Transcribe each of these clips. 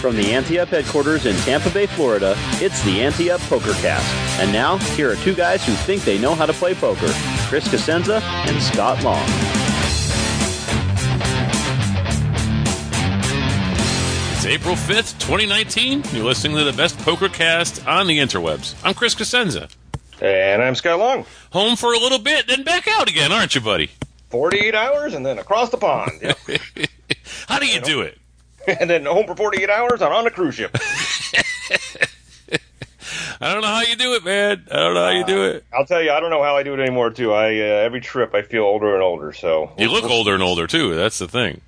From the Ante Up headquarters in Tampa Bay, Florida, it's the Ante Up Poker Cast. And now, here are two guys who think they know how to play poker Chris Cosenza and Scott Long. It's April 5th, 2019. You're listening to the best poker cast on the interwebs. I'm Chris Cosenza. And I'm Scott Long. Home for a little bit, then back out again, aren't you, buddy? 48 hours and then across the pond. Yep. How do you do it? and then home for 48 hours and on a cruise ship. I don't know how you do it, man. I don't know how you do it. I'll tell you, I don't know how I do it anymore, too. I uh, Every trip, I feel older and older. So You look older and older, too. That's the thing.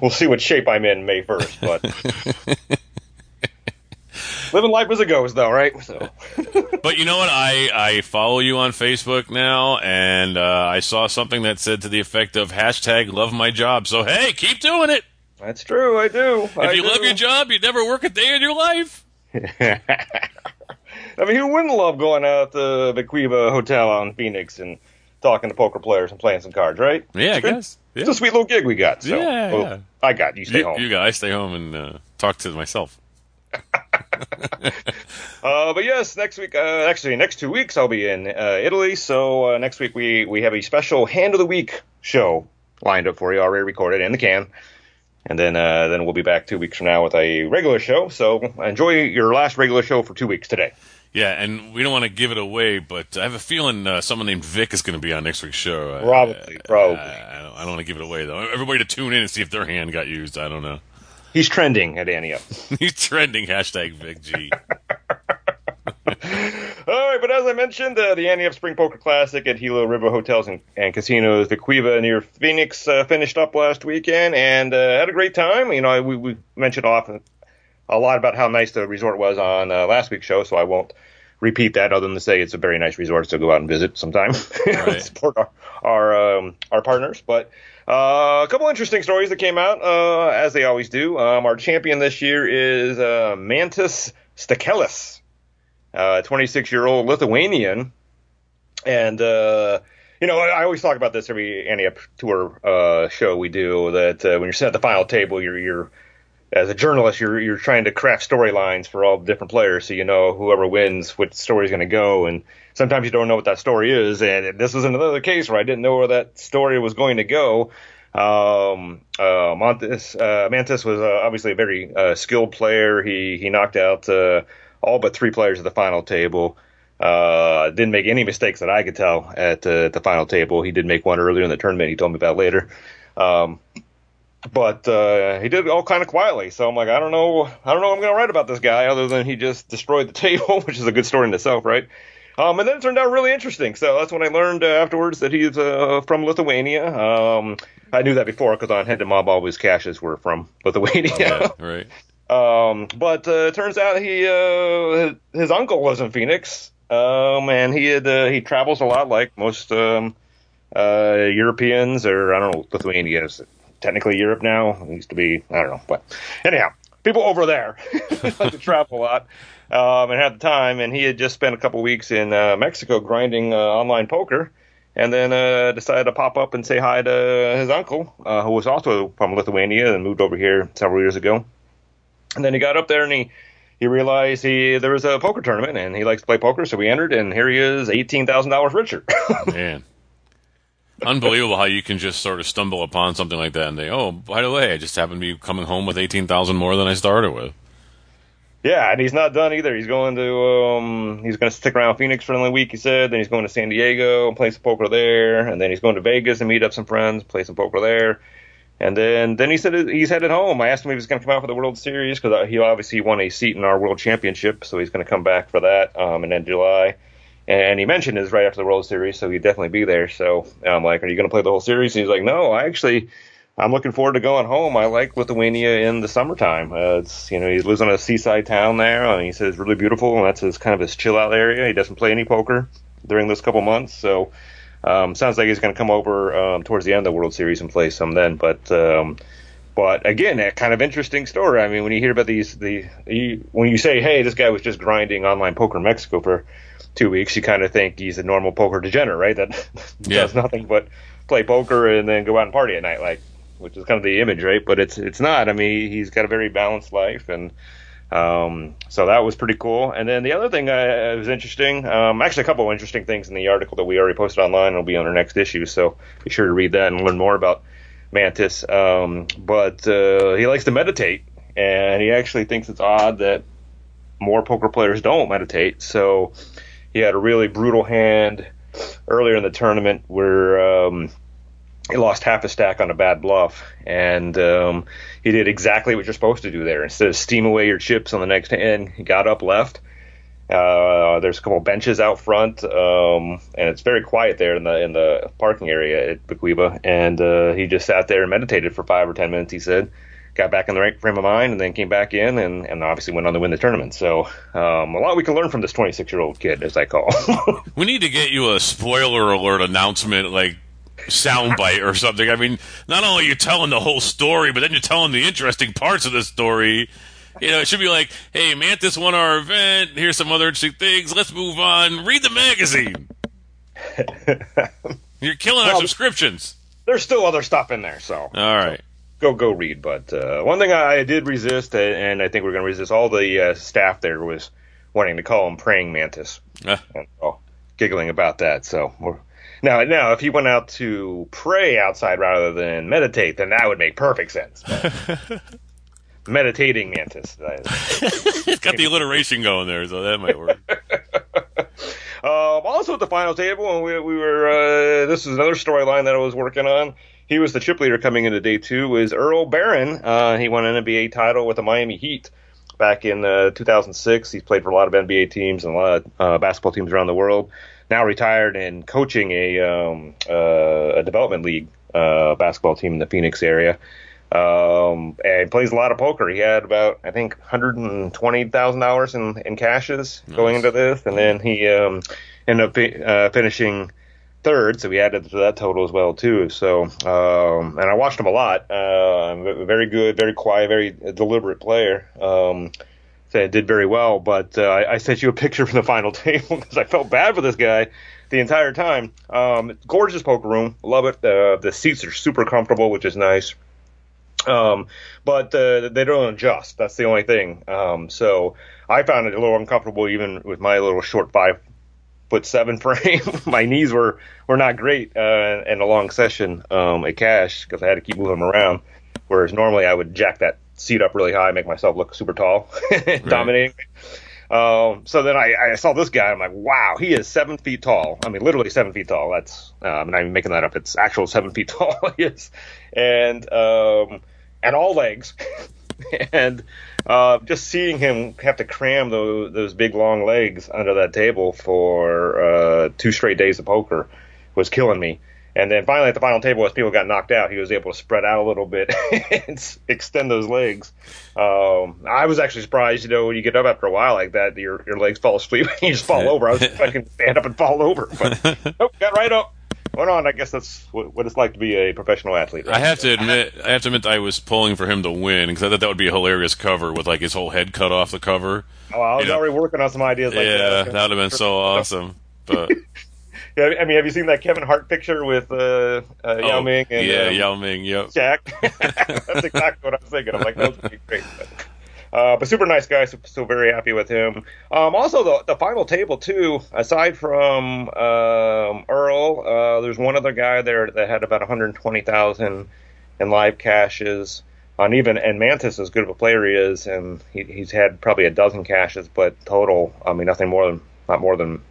We'll see what shape I'm in May 1st. But living life as it goes, though, right? So. But you know what? I, I follow you on Facebook now, and uh, I saw something that said to the effect of hashtag love my job. So, hey, keep doing it. That's true, I do. If I you do. love your job, you never work a day in your life. I mean, who wouldn't love going out to the Quiva Hotel on Phoenix and talking to poker players and playing some cards, right? Yeah, I guess. Yeah. It's a sweet little gig we got. So. Yeah, Well, yeah. I got you. Stay You, home. you guys stay home and uh, talk to myself. Uh, but yes, next week, uh, actually, next two weeks, I'll be in uh, Italy. So uh, next week, we, we have a special Hand of the Week show lined up for you, already recorded in the can. And then uh, then we'll be back two weeks from now with a regular show. So enjoy your last regular show for two weeks today. Yeah, and we don't want to give it away, but I have a feeling uh, someone named Vic is going to be on next week's show. Uh, Probably, probably. I, I don't, I don't want to give it away though. Everybody to tune in and see if their hand got used. I don't know. He's trending at Ante Up. He's trending hashtag Vic G. All right, but as I mentioned, uh, the Ante Up Spring Poker Classic at Gila River Hotels and, and Casinos, the Quiva near Phoenix, uh, finished up last weekend and uh, had a great time. You know, we, we mentioned often a lot about how nice the resort was on uh, last week's show, so I won't repeat that other than to say it's a very nice resort, so go out and visit sometime. Right. Support our our, um, our partners. But uh, a couple interesting stories that came out, uh, as they always do. Um, our champion this year is uh, Mantis Stakelis, 26 year old Lithuanian. And, uh, you know, I always talk about this every Up Tour uh, show we do that uh, when you're sitting at the final table, you're, you're as a journalist, you're you're trying to craft storylines for all the different players, so you know whoever wins, what story is going to go, and sometimes you don't know what that story is. And this was another case where I didn't know where that story was going to go. Um, uh, Montes, uh, Mantis was uh, obviously a very uh, skilled player. He he knocked out uh, all but three players at the final table. Uh, didn't make any mistakes that I could tell at, uh, the final table. He did make one earlier in the tournament. He told me about later. Um, but uh, he did it all kind of quietly. So I'm like, I don't know, I don't know what I'm going to write about this guy other than he just destroyed the table, which is a good story in itself, right? Um, and then it turned out really interesting. So that's when I learned uh, afterwards that he's uh, from Lithuania. Um, I knew that before because on Hendon Mob, all his cashes were from Lithuania. Yeah, right. Um, but uh, it turns out he uh, his, uncle was in Phoenix, um, and he had uh, he travels a lot like most um, uh, Europeans, or I don't know, Lithuania is technically Europe now. It used to be I don't know, but anyhow, people over there like to travel a lot. Um, and had the time, and he had just spent a couple weeks in uh, Mexico grinding uh, online poker, and then decided to pop up and say hi to his uncle, who was also from Lithuania and moved over here several years ago. And then he got up there and he he realized he there was a poker tournament and he likes to play poker, so he entered and here he is, eighteen thousand dollars richer. Man. Unbelievable how you can just sort of stumble upon something like that and say, oh, by the way, I just happened to be coming home with 18000 more than I started with. yeah, and he's not done either. He's going to um he's going to stick around Phoenix for another week. He said. Then he's going to San Diego and play some poker there, and then he's going to Vegas and meet up some friends, play some poker there. And then, then he said he's headed home. I asked him if he was going to come out for the World Series because he obviously won a seat in our World Championship, so he's going to come back for that um, in July. And he mentioned is right after the World Series, so he'd definitely be there. So I'm like, "Are you going to play the whole series?" And he's like, "No, I actually." I'm looking forward to going home. I like Lithuania in the summertime. Uh, it's you know he lives in a seaside town there, and he says it's really beautiful, and that's his kind of his chill out area. He doesn't play any poker during those couple months, so um, sounds like he's going to come over um, towards the end of the World Series and play some then. But um, but again, a kind of interesting story. I mean, when you hear about these the you, when you say, hey, this guy was just grinding online poker in Mexico for two weeks, you kind of think he's a normal poker degenerate, right? That Yeah. does nothing but play poker and then go out and party at night, like which is kind of the image, right? But it's it's not. I mean, he's got a very balanced life, and um, so that was pretty cool. And then the other thing uh, was interesting. Um, actually, a couple of interesting things in the article that we already posted online. It'll be on our next issue, so be sure to read that and learn more about Mantis. Um, but uh, he likes to meditate, and he actually thinks it's odd that more poker players don't meditate. So he had a really brutal hand earlier in the tournament where um, he lost half a stack on a bad bluff, and um, he did exactly what you're supposed to do there. Instead of steam away your chips on the next hand, he got up left. Uh, there's a couple benches out front, um, and it's very quiet there in the in the parking area at Vee Quiva. And uh, he just sat there and meditated for five or ten minutes. He said, got back in the right frame of mind, and then came back in, and, and obviously went on to win the tournament. So um, a lot we can learn from this 26 year old kid, as I call. We need to get you a spoiler alert announcement, like soundbite or something. I mean, not only are you telling the whole story, but then you're telling the interesting parts of the story. You know, it should be like, "Hey, Mantis won our event. Here's some other interesting things. Let's move on. Read the magazine." You're killing our subscriptions. There's still other stuff in there, so All right. go go read. But uh, one thing I, did resist, and I think we're going to resist, all the uh, staff there was wanting to call him praying mantis, Uh, and oh, giggling about that. So we're, now now if he went out to pray outside rather than meditate, then that would make perfect sense. Meditating mantis. it's got the alliteration going there, so that might work. Um, also at the final table, and we, we were. Uh, this is another storyline that I was working on. He was the chip leader coming into day two. Was Earl Barron? Uh, he won an NBA title with the Miami Heat back in uh, 2006. He's played for a lot of NBA teams and a lot of uh, basketball teams around the world. Now retired and coaching a um, uh, a development league uh, basketball team in the Phoenix area. Um, and plays a lot of poker. He had about, I think, hundred and twenty thousand dollars in in cashes going into this, and then he um, ended up fi- uh, finishing third, so we added to that total as well too. So, um, and I watched him a lot. Uh, very good, very quiet, very deliberate player. Um, it did very well, but uh, I, I sent you a picture from the final table because I felt bad for this guy the entire time. Um, gorgeous poker room, love it. Uh, the seats are super comfortable, which is nice. Um, but uh, they don't adjust. That's the only thing. Um, so I found it a little uncomfortable, even with my little short five foot seven frame. my knees were were not great uh, in a long session um, at cash because I had to keep moving around. Whereas normally I would jack that seat up really high, make myself look super tall, dominating. Um, so then I, I saw this guy. I'm like, wow, he is seven feet tall. I mean, literally seven feet tall. That's uh, I'm not even making that up. It's actual seven feet tall. he is, and um, and all legs. and uh, just seeing him have to cram those those big long legs under that table for uh, two straight days of poker was killing me. And then finally, at the final table, as people got knocked out, he was able to spread out a little bit and extend those legs. Um, I was actually surprised, you know, when you get up after a while like that, your your legs fall asleep and you just fall over. I was fucking stand up and fall over, but nope, got right up. Went on. I guess that's what, what it's like to be a professional athlete. I have to admit, I have to admit, I was pulling for him to win because I thought that would be a hilarious cover with like his whole head cut off the cover. Oh, I was you know- already working on some ideas like yeah, that. that would have been so awesome. But Yeah, I mean, have you seen that Kevin Hart picture with uh, uh, Yao oh, Ming and yeah, um, Yao Ming, yep. Jack? That's exactly what I was thinking. I'm like, those would be great. Uh, but super nice guy, so, so very happy with him. Um, also, the the final table too. Aside from um, Earl, uh, there's one other guy there that had about 120,000 in live cashes. On even and Mantis, as good of a player he is, and he, he's had probably a dozen cashes, but total, I mean, nothing more than not more than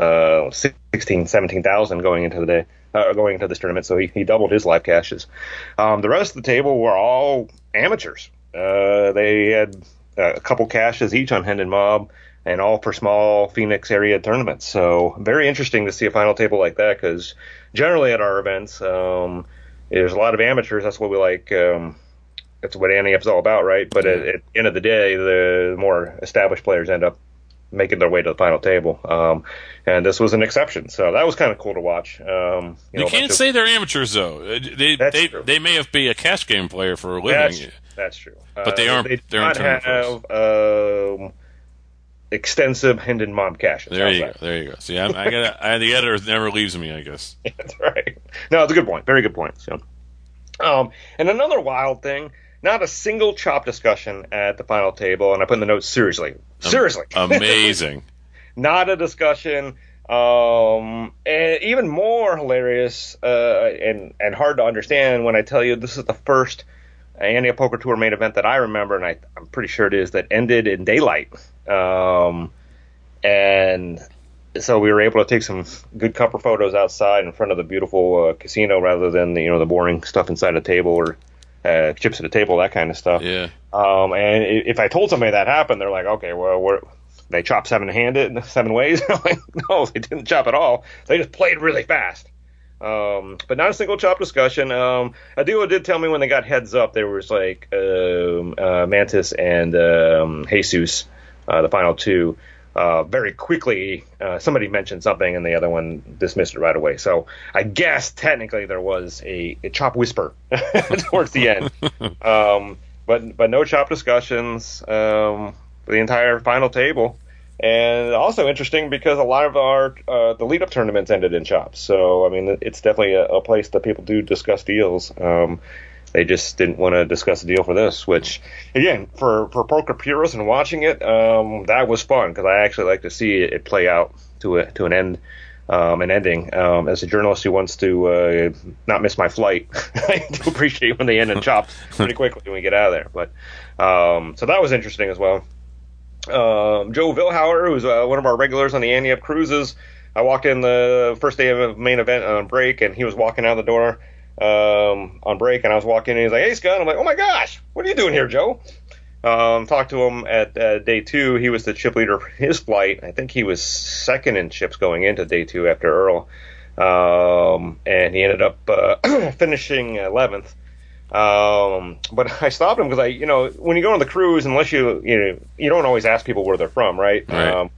uh, 16, 17,000 going into the day, uh, going into this tournament. So he, he doubled his live cashes. Um, the rest of the table were all amateurs. Uh, they had uh, a couple cashes each on Hendon Mob. and all for small Phoenix area tournaments. So very interesting to see a final table like that because generally at our events, um, there's a lot of amateurs. That's what we like. Um, that's is all about, right? But at, at the end of the day, the more established players end up making their way to the final table. Um, and this was an exception, so that was kind of cool to watch. Um, you, you know, can't say they're amateurs though. Uh, they they true. they may have be a cash game player for a living. That's, that's true, but they uh, aren't. They they're not have um, extensive Hendon Mob cashes. There you that? go. There you go. See, I'm, I got I, the editor never leaves me. I guess. that's right. No, it's a good point. Very good point. So, um, and another wild thing not a single chop discussion at the final table, and I put in the notes seriously. Seriously. Amazing. not a discussion. Um, and even more hilarious uh, and and hard to understand when I tell you this is the first Ante Up Poker Tour main event that I remember, and I, am pretty sure it is that ended in daylight. Um, and so we were able to take some good cover photos outside in front of the beautiful uh, casino rather than the you know the boring stuff inside a table or uh, chips at the table, that kind of stuff. Yeah. Um, and if I told somebody that happened, they're like, okay, well, we're, they chop seven handed, seven ways. like, no, they didn't chop at all. They just played really fast. Um, but not a single chop discussion. Um, Adila did tell me when they got heads up, there was like um, uh, Mantis and um, Jesus, uh, the final two uh, very quickly uh, somebody mentioned something and the other one dismissed it right away. So I guess technically there was a, a chop whisper towards the end, um, but but no chop discussions um, for the entire final table. And also interesting because a lot of our uh, the lead up tournaments ended in chops. So I mean it's definitely a, a place that people do discuss deals. Um, they just didn't want to discuss a deal for this, which again, for for poker purists and watching it, um, that was fun because I actually like to see it, play out to a to an end. Um, an ending. Um, as a journalist who wants to uh, not miss my flight, I do appreciate when they end and chopped pretty quickly when we get out of there. But um, so that was interesting as well. Um, Joe Vilhauer, who's uh, one of our regulars on the Ante Up cruises, I walked in the first day of the main event on break, and he was walking out the door um, on break, and I was walking in. And he's like, "Hey, Scott." I'm like, "Oh my gosh, what are you doing here, Joe?" Um, talked to him at uh, day two. He was the chip leader for his flight. I think he was second in chips going into day two after Earl, um, and he ended up uh, finishing 11th. Um, but I stopped him because I, you know, when you go on the cruise, unless you, you know, you don't always ask people where they're from, right? right. Um,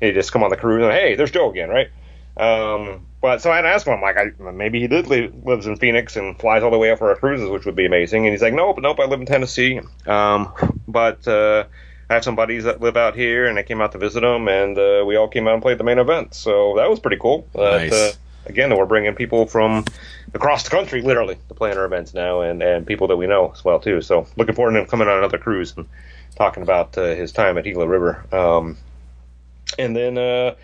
you just come on the cruise and hey, there's Joe again, right? Um, but so I had to ask him, I'm like, I, maybe he did live, lives in Phoenix and flies all the way up for our cruises, which would be amazing. And he's like, nope, nope, I live in Tennessee. Um, but uh, I have some buddies that live out here, and I came out to visit them, and uh, we all came out and played the main event. So that was pretty cool. Nice. Uh, again, we're bringing people from across the country, literally, to play in our events now, and, and people that we know as well too. So looking forward to him coming on another cruise and talking about uh, his time at Gila River. Um, and then uh,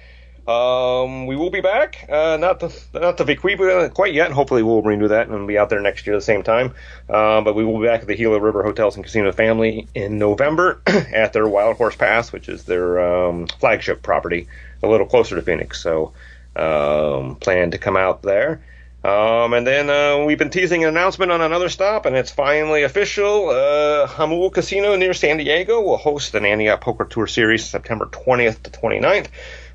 um, we will be back. Uh, not the not the Vee Quiva quite yet. Hopefully, we'll renew that and be out there next year at the same time. Uh, but we will be back at the Gila River Hotels and Casino family in November at their Wild Horse Pass, which is their um, flagship property, a little closer to Phoenix. So, um, plan to come out there. Um, and then uh, we've been teasing an announcement on another stop, and it's finally official. Uh, Casino near San Diego will host an Ante Up Poker Tour Series September 20th to 29th.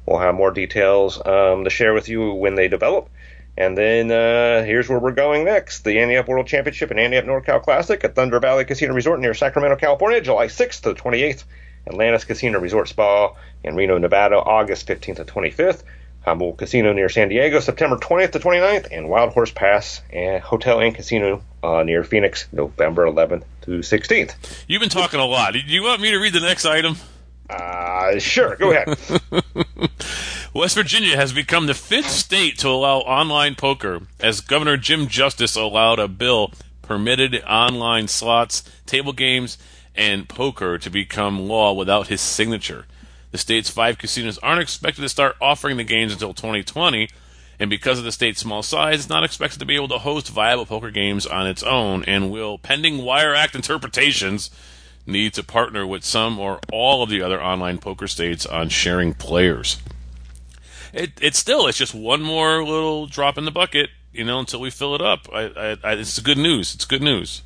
We'll have more details um, to share with you when they develop. And then uh, here's where we're going next the Ante Up World Championship and Ante Up NorCal Classic at Thunder Valley Casino Resort near Sacramento, California, July 6th to the 28th. Atlantis Casino Resort Spa in Reno, Nevada, August 15th to 25th. Jamul Casino near San Diego, September 20th to 29th, and Wild Horse Pass and Hotel and Casino uh, near Phoenix, November 11th to 16th. You've been talking a lot. Do you want me to read the next item? Uh, sure, go ahead. West Virginia has become the fifth state to allow online poker, as Governor Jim Justice allowed a bill permitted online slots, table games, and poker to become law without his signature. The state's five casinos aren't expected to start offering the games until 2020, and because of the state's small size, it's not expected to be able to host viable poker games on its own, and will, pending Wire Act interpretations, need to partner with some or all of the other online poker states on sharing players. It, it's still it's just one more little drop in the bucket, you know, until we fill it up. I, I, I, it's good news. It's good news.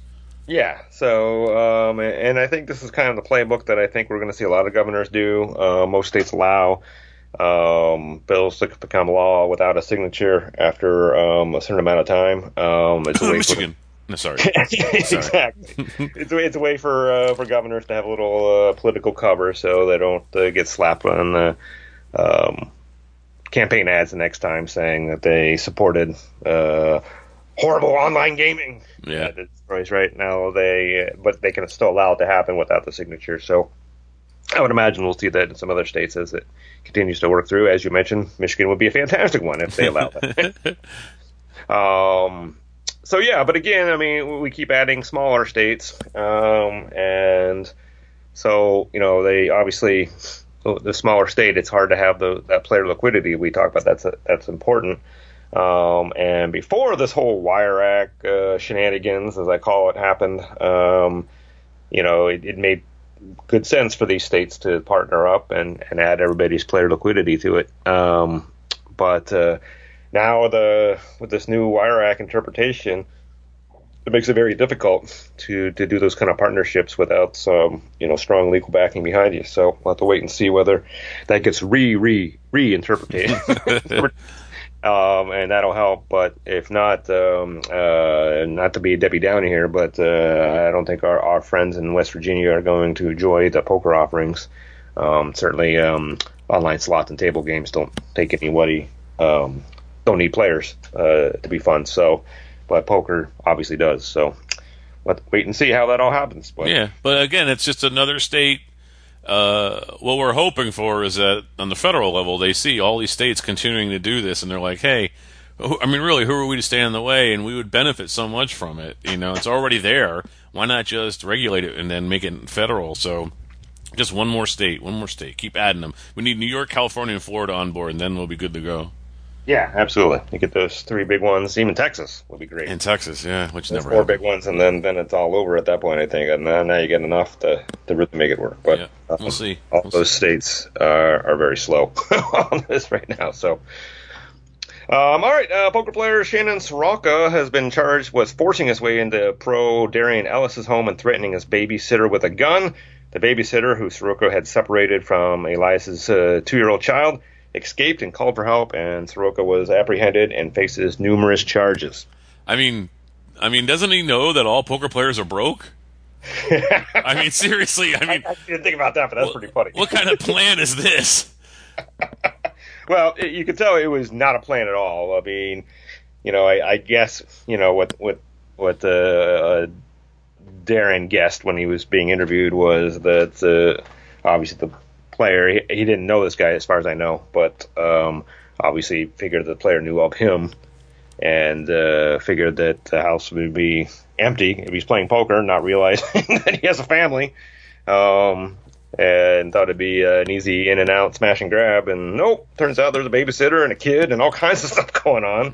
Yeah. So, um, and I think this is kind of the playbook that I think we're going to see a lot of governors do. Uh, most states allow um, bills to become law without a signature after um, a certain amount of time. Um, it's a way Michigan. No, sorry. Exactly. it's, a, it's a way for uh, for governors to have a little uh, political cover so they don't uh, get slapped on the um, campaign ads the next time saying that they supported uh, horrible online gaming. Yeah. Right, right now they, but they can still allow it to happen without the signature. So I would imagine we'll see that in some other states as it continues to work through. As you mentioned, Michigan would be a fantastic one if they allow that. um, so yeah, but again, I mean, we keep adding smaller states, um, and so you know they obviously the smaller state, it's hard to have the that player liquidity we talk about. That's a, that's important. Um, and before this whole wire act uh, shenanigans, as I call it, happened, um, you know, it, it, made good sense for these states to partner up and, and add everybody's player liquidity to it. Um, but uh, now the with this new wire act interpretation, it makes it very difficult to to do those kind of partnerships without some you know strong legal backing behind you. So we'll have to wait and see whether that gets re re reinterpreted. um, and that'll help. But if not, um, uh, not to be Debbie Downey here, but uh, I don't think our, our friends in West Virginia are going to enjoy the poker offerings. Um, certainly, um, online slots and table games don't take anybody, um, don't need players uh, to be fun. So, but poker obviously does. So, let's wait and see how that all happens. But yeah, but again, it's just another state uh, what we're hoping for is that on the federal level, they see all these states continuing to do this, and they're like, hey, I mean, really, who are we to stand in the way? And we would benefit so much from it. You know, it's already there. Why not just regulate it and then make it federal? So, just one more state, one more state. Keep adding them. We need New York, California, and Florida on board, and then we'll be good to go. Yeah, absolutely. You get those three big ones. Even Texas would be great. In Texas, yeah, which There's never four happened. big ones, and then then it's all over at that point. I think, and now, now you get enough to to really make it work. But Yeah, uh, we'll see. all We'll those states are, are very slow on this right now. So, um, all right, uh, poker player Shannon Soroka has been charged with forcing his way into pro Darren Elias's home and threatening his babysitter with a gun. The babysitter, who Soroka had separated from Elias's uh, two-year-old child, escaped and called for help, and Soroka was apprehended and faces numerous charges. I mean, I mean, doesn't he know that all poker players are broke? I mean, seriously. I mean, I didn't think about that, but that's pretty funny. what kind of plan is this? Well, it, you could tell it was not a plan at all. I mean, you know, I, I guess you know what what what uh, uh, Darren guessed when he was being interviewed was that uh, obviously the player he, he didn't know this guy as far as I know, but um, obviously figured the player knew of him and uh, figured that the house would be empty if he's playing poker, not realizing that he has a family. Um, and thought it'd be uh, an easy in and out smash and grab, and nope. Turns out there's a babysitter and a kid and all kinds of stuff going on.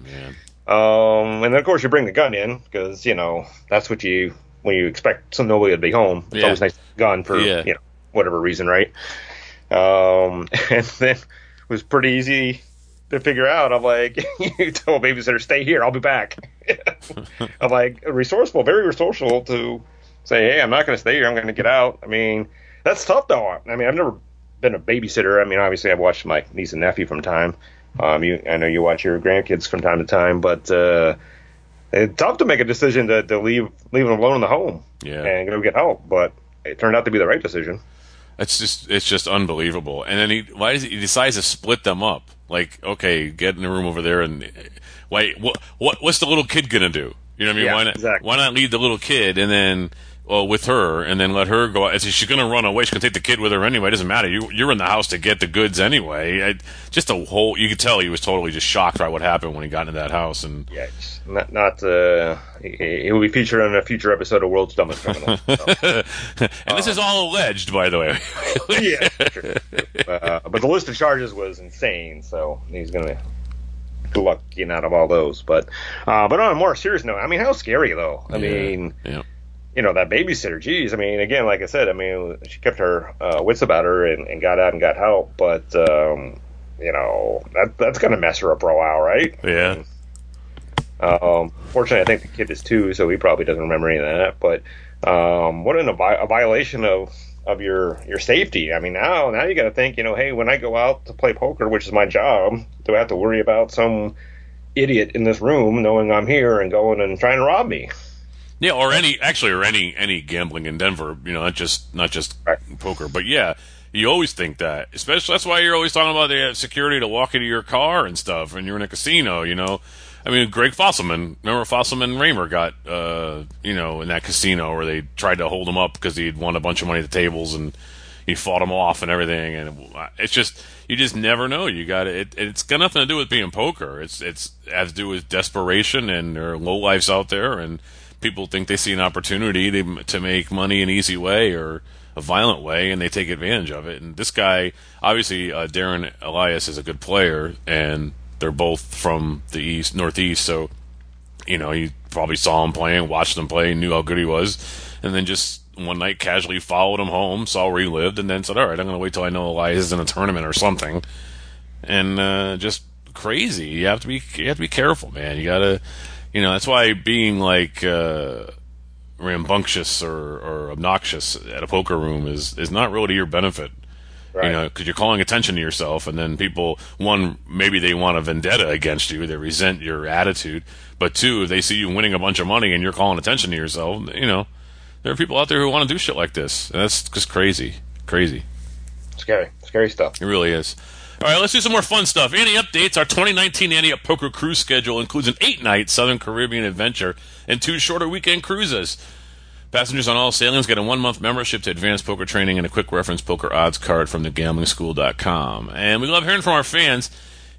Um, and then of course you bring the gun in because you know that's what you when you expect some nobody to be home. It's Yeah. always nice to have a gun for Yeah. you know whatever reason, right? Um, and then it was pretty easy to figure out. I'm like, you tell a babysitter stay here, I'll be back. I'm like resourceful, very resourceful to say, hey, I'm not going to stay here, I'm going to get out. I mean, that's tough though. I mean, I've never been a babysitter. I mean, obviously I've watched my niece and nephew from time. Um, you, I know you watch your grandkids from time to time, but uh, it's tough to make a decision to, to leave leave them alone in the home Yeah. and go get help. But it turned out to be the right decision. It's just it's just unbelievable. And then he why does he, he decides to split them up? Like, okay, get in the room over there and why what what what's the little kid gonna do? You know what I mean? Yeah, why not exactly. why not leave the little kid and then well, with her and then let her go out? She's gonna run away? She's gonna take the kid with her anyway. It doesn't matter. You you're in the house to get the goods anyway. I, just a whole you could tell he was totally just shocked by what happened when he got into that house and Yeah, not not. Uh, he, will be featured on a future episode of World's Dumbest Criminal. So. and this is all alleged, by the way. yeah, true. Uh, but the list of charges was insane, so he's gonna good luck getting out of all those. But uh, but on a more serious note, I mean, how scary though? I mean, yeah. You know, that babysitter. Geez, I mean, again, like I said, I mean, she kept her uh, wits about her and, and got out and got help, but um, you know, that that's gonna mess her up for a while, right? Yeah. Um, fortunately, I think the kid is two, so he probably doesn't remember any of that. But um, what an, a, a violation of of your your safety. I mean, now now you got to think, you know, hey, when I go out to play poker, which is my job, do I have to worry about some idiot in this room knowing I'm here and going and trying to rob me? Yeah, or any actually, or any any gambling in Denver. You know, not just not just Right. poker, but yeah, you always think that. Especially that's why you're always talking about the security to walk into your car and stuff, and you're in a casino. You know, I mean, Greg Fossilman. Remember Fossilman Raymer got uh, you know in that casino where they tried to hold him up because he'd won a bunch of money at the tables and he fought him off and everything. And it's just you just never know. You got it. It's got nothing to do with being poker. It's it's has to do with desperation and there are low lives out there and people think they see an opportunity to to make money an easy way or a violent way, and they take advantage of it. And this guy, obviously, uh, Darren Elias is a good player, and they're both from the east, northeast. So, you know, he probably saw him playing, watched him play, knew how good he was, and then just one night casually followed him home, saw where he lived, and then said, "All right, I'm going to wait till I know Elias is in a tournament or something." And uh, just crazy. You have to be you have to be careful, man. You got to you know that's why being like uh, rambunctious or, or obnoxious at a poker room is is not really to your benefit. Right. You know, because you're calling attention to yourself, and then people, one, maybe they want a vendetta against you, they resent your attitude, but two, if they see you winning a bunch of money and you're calling attention to yourself, you know, there are people out there who want to do shit like this, and that's just crazy, crazy. Scary, scary stuff. It really is. All right, let's do some more fun stuff. Any updates? Our 2019 Ante Up Poker Cruise schedule includes an eight-night Southern Caribbean adventure and two shorter weekend cruises. Passengers on all sailings get a one-month membership to advanced poker training and a quick reference poker odds card from thegamblingschool.com. And we love hearing from our fans.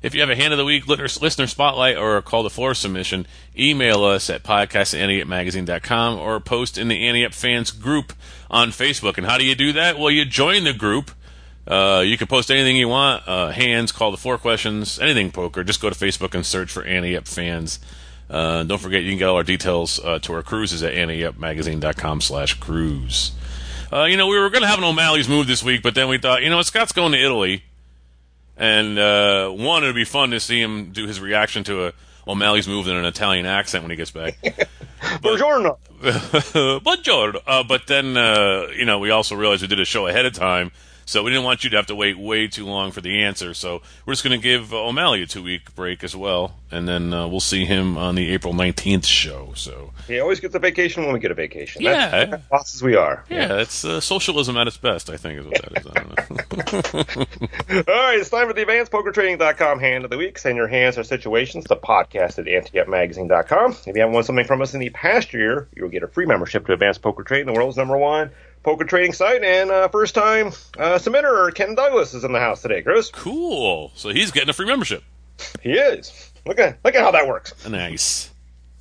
If you have a hand of the week, listener spotlight, or a call to floor submission, email us at podcast@anteupmagazine.com or post in the Ante Up fans group on Facebook. And how do you do that? Well, you join the group. Uh, you can post anything you want. Uh, hands, call the floor questions, anything poker. Just go to Facebook and search for Ante Up fans. Uh, don't forget, you can get all our details uh, to our cruises at anteupmagazine.com slash cruise. Uh, you know, we were going to have an O'Malley's move this week, but then we thought, you know, Scott's going to Italy. And uh, one, it would be fun to see him do his reaction to a O'Malley's move in an Italian accent when he gets back. but, Buongiorno. Buongiorno. Uh, but then, uh, you know, we also realized we did a show ahead of time, so we didn't want you to have to wait way too long for the answer. So we're just going to give O'Malley a two week break as well, and then uh, we'll see him on the April 19th show. So He always gets a vacation when we get a vacation. Yeah. That's the bosses we are. yeah, that's uh, socialism at its best. I think is what that is. I don't know. All right, it's time for the advancedpokertraining.com hand of the week. Send your hands or situations to podcast at anteupmagazine.com. If you haven't won something from us in the past year, you'll get a free membership to Advanced Poker Training, the world's number one poker training site. And uh, first time uh, submitter, Ken Douglas, is in the house today, Chris. cool. So he's getting a free membership. He is. Look at look at how that works. Nice.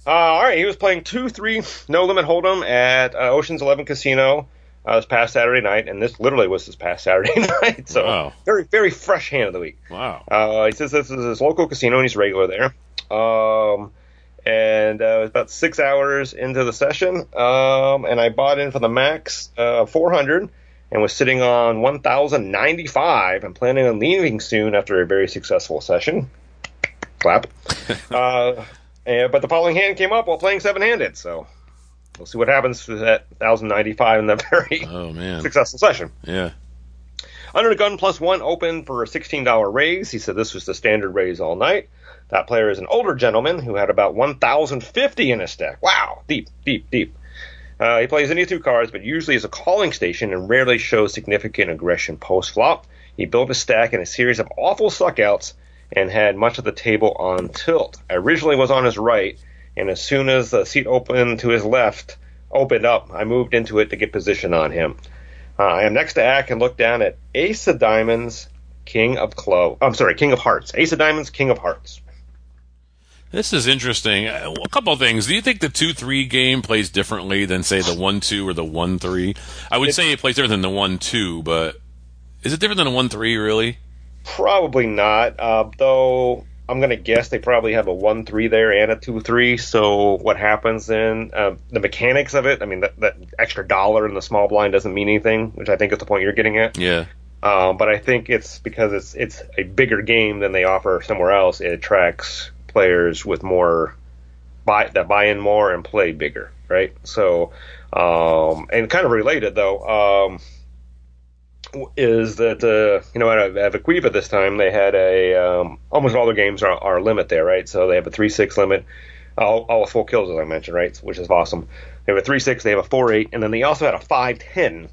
Uh, all right, he was playing two three no limit hold'em at uh, Ocean's Eleven Casino uh, this past Saturday night, and this literally was this past Saturday night. So Wow. very very fresh hand of the week. Wow. Uh, he says this is his local casino and he's regular there. Um, and uh, it was about six hours into the session, um, and I bought in for the max uh, 400 and was sitting on 1,095 and planning on leaving soon after a very successful session. Clap. uh, and, but the following hand came up while playing seven-handed, so we'll see what happens to that 1,095 in that very Oh man. successful session. Yeah. Under the gun plus one open for a $16 raise. He said this was the standard raise all night. That player is an older gentleman who had about 1,050 in his stack. Wow, deep, deep, deep. Uh, he plays any two cards, but usually is a calling station and rarely shows significant aggression post flop. He built his stack in a series of awful suckouts and had much of the table on tilt. I originally was on his right, and as soon as the seat opened to his left opened up, I moved into it to get position on him. Uh, I am next to act and look down at Ace of Diamonds, King of Clo. I'm sorry, King of Hearts. Ace of Diamonds, King of Hearts. This is interesting. Uh, A couple of things. Do you think the two three game plays differently than say the one two or the one three? I would say it plays different than the one two, but is it different than the one three really? Probably not. Uh, though I'm going to guess they probably have a one three there and a two three. So what happens then? Uh, the mechanics of it. I mean, that, that extra dollar in the small blind doesn't mean anything, which I think is the point you're getting at. Yeah. Um, but I think it's because it's it's a bigger game than they offer somewhere else. It attracts players with more buy that buy in more and play bigger. right? So, um, and kind of related though, um, is that uh, you know at, at this time they had a um, almost all their games are, are limit there, right? So they have a three six limit, all, all full kills as I mentioned, right? Which is awesome. They have a three six, they have a four eight, and then they also had a five ten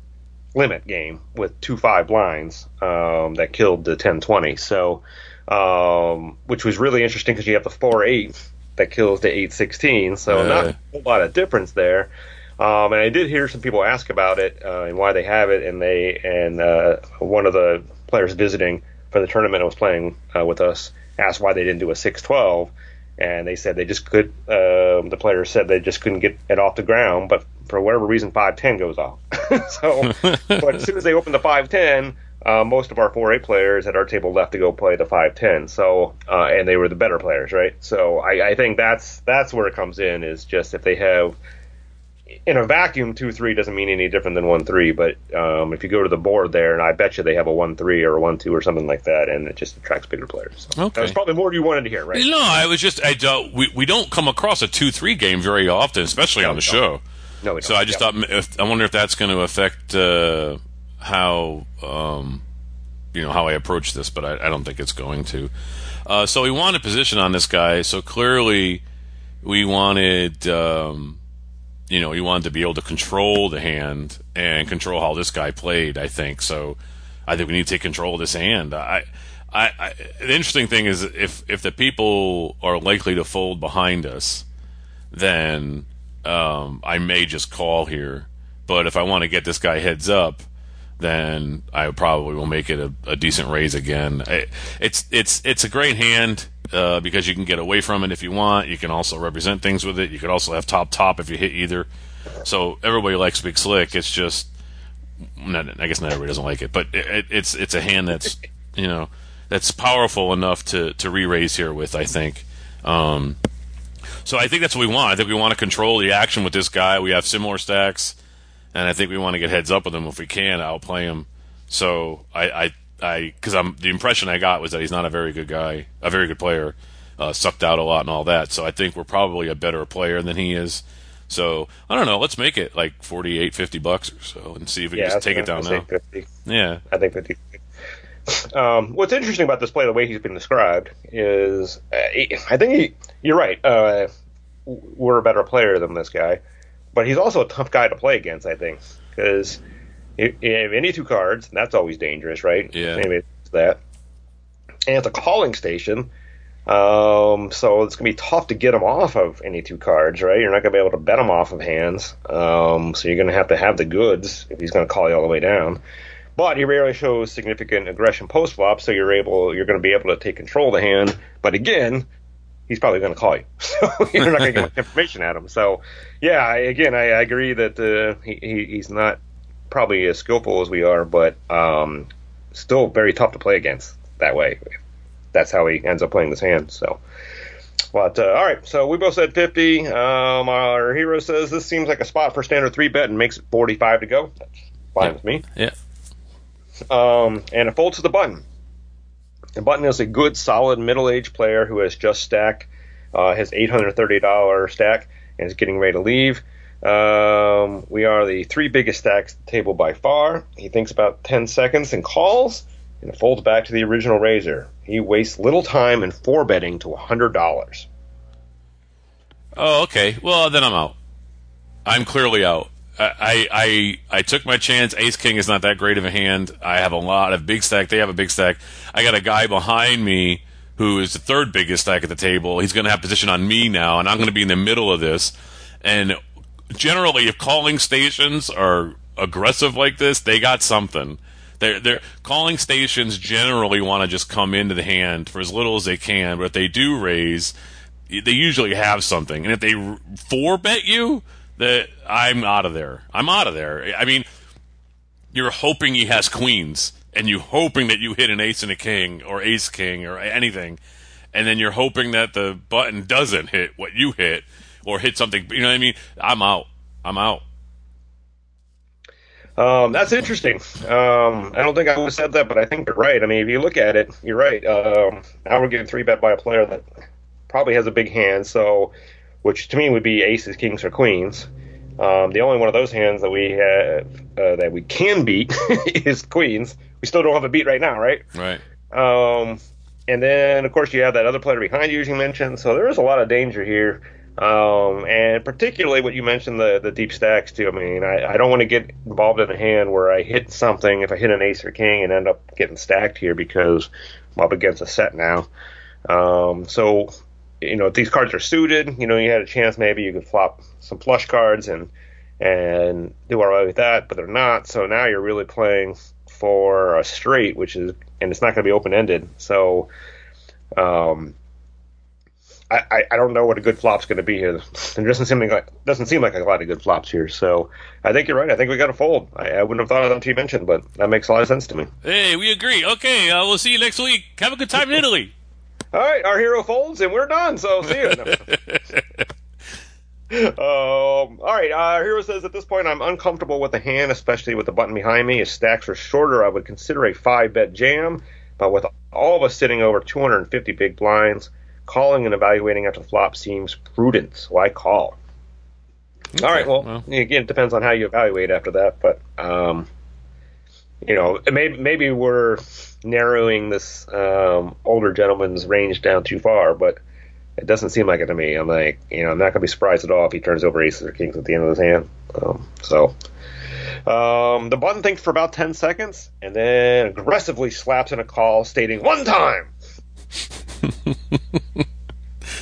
limit game with two five blinds um, that killed the ten twenty. So, um, which was really interesting because you have the four eight that kills the eight sixteen. So Yeah. not a whole lot of difference there. Um, and I did hear some people ask about it uh, and why they have it, and they and uh, one of the players visiting for the tournament I was playing uh, with us asked why they didn't do a six twelve, and they said they just could. Um, the players said they just couldn't get it off the ground, but for whatever reason, five ten goes off. so, but as soon as they opened the five ten. Uh, most of our 4A players at our table left to go play the 510. So, uh, and they were the better players, right? So, I, I think that's that's where it comes in. Is just if they have in a vacuum, two three doesn't mean any different than one three. But um, if you go to the board there, and I bet you they have a one three or a one two or something like that, and it just attracts bigger players. So Okay. That's probably more you wanted to hear, right? No, I was just I don't, we we don't come across a two three game very often, especially on the no. show. No, So. I just Yep. thought I wonder if that's going to affect uh, how um, you know how I approach this, but I, I don't think it's going to. Uh, so we wanted position on this guy. So clearly, we wanted um, you know we wanted to be able to control the hand and control how this guy played. I think so. I think we need to take control of this hand. I. I, I, the interesting thing is if if the people are likely to fold behind us, then um, I may just call here. But if I want to get this guy heads up, then I probably will make it a, a decent raise again. It's it's it's a great hand uh, because you can get away from it if you want. You can also represent things with it. You could also have top top if you hit either. So everybody likes big slick. It's just not, I guess not everybody doesn't like it, but it, it's it's a hand that's you know that's powerful enough to to re-raise here with. I think. Um, so I think that's what we want. I think we want to control the action with this guy. We have similar stacks, and I think we want to get heads up with him if we can, outplay him. So I, I, I, because I'm the impression I got was that he's not a very good guy, a very good player, uh, sucked out a lot and all that. So I think we're probably a better player than he is. So I don't know. Let's make it like 48, 50 bucks or so, and see if we yeah, can just take it down now. was gonna say, 50. Yeah. I think 50. Um, what's interesting about this play, the way he's been described, is uh, I think he, you're right. Uh, we're a better player than this guy, but he's also a tough guy to play against. I think because you have any two cards, and that's always dangerous, right? Yeah. Maybe it's that, and it's a calling station. Um, so it's gonna be tough to get him off of any two cards, right? You're not gonna be able to bet him off of hands. Um, so you're gonna have to have the goods if he's gonna call you all the way down. But he rarely shows significant aggression post flop, so you're able, you're going to be able to take control of the hand. But again, he's probably going to call you, so you're not going to get much information at him. So, yeah, I, again, I, I agree that uh, he, he, he's not probably as skillful as we are, but um, still very tough to play against that way. That's how he ends up playing this hand. So. But uh, all right, so we both said 50. Um, our hero says this seems like a spot for standard three bet and makes it 45 to go. That's fine Yeah. with me Yeah. um, and it folds to the button. Button is a good, solid middle-aged player who has just stacked uh, his $830 stack and is getting ready to leave. Um, we are the three biggest stacks table by far. He thinks about 10 seconds and calls, and folds back to the original raiser. He wastes little time in four betting to $100. Oh, okay. Well, then I'm out. I'm clearly out. I, I I took my chance. Ace King is not that great of a hand. I have a lot of big stack. They have a big stack. I got a guy behind me who is the third biggest stack at the table. He's going to have position on me now, and I'm going to be in the middle of this. And generally, if calling stations are aggressive like this, they got something. They're, they're calling stations generally want to just come into the hand for as little as they can, but if they do raise, they usually have something. And if they four bet you, that I'm out of there. I'm out of there. I mean, you're hoping he has queens, and you hoping that you hit an ace and a king, or ace king, or anything, and then you're hoping that the button doesn't hit what you hit, or hit something. You know what I mean? I'm out. I'm out. Um, that's interesting. Um, I don't think I would have said that, but I think you're right. I mean, if you look at it, you're right. Um, now we're getting three bet by a player that probably has a big hand, so which to me would be aces, kings, or queens. Um, the only one of those hands that we have uh, that we can beat is queens. We still don't have a beat right now, right? Right. Um, and then of course you have that other player behind you, as you mentioned. So there is a lot of danger here. Um, and particularly what you mentioned the the deep stacks too. I mean, I, I don't want to get involved in a hand where I hit something if I hit an ace or king and end up getting stacked here because I'm up against a set now. Um, so you know if these cards are suited, you know you had a chance maybe you could flop some flush cards and and do all right with that, but they're not. So now you're really playing for a straight, which is and it's not going to be open ended. So. Um, I, I don't know what a good flop's going to be here. There doesn't seem like doesn't seem like a lot of good flops here. So I think you're right. I think we got to fold. I, I, wouldn't have thought of that until you mentioned, but that makes a lot of sense to me. Hey, we agree. Okay, uh, we'll see you next week. Have a good time in Italy. All right, our hero folds and we're done. So see you. um, all right, uh, our hero says at this point I'm uncomfortable with the hand, especially with the button behind me. If stacks are shorter, I would consider a five bet jam, but with all of us sitting over 250 big blinds calling and evaluating after the flop seems prudent, so I call. Okay, All right, well, well, again, it depends on how you evaluate after that, but um, you know, maybe maybe we're narrowing this um, older gentleman's range down too far, but it doesn't seem like it to me. I'm like, you know, I'm not gonna be surprised at all if he turns over aces or kings at the end of his hand. Um, so. Um, the button thinks for about 10 seconds and then aggressively slaps in a call stating one time.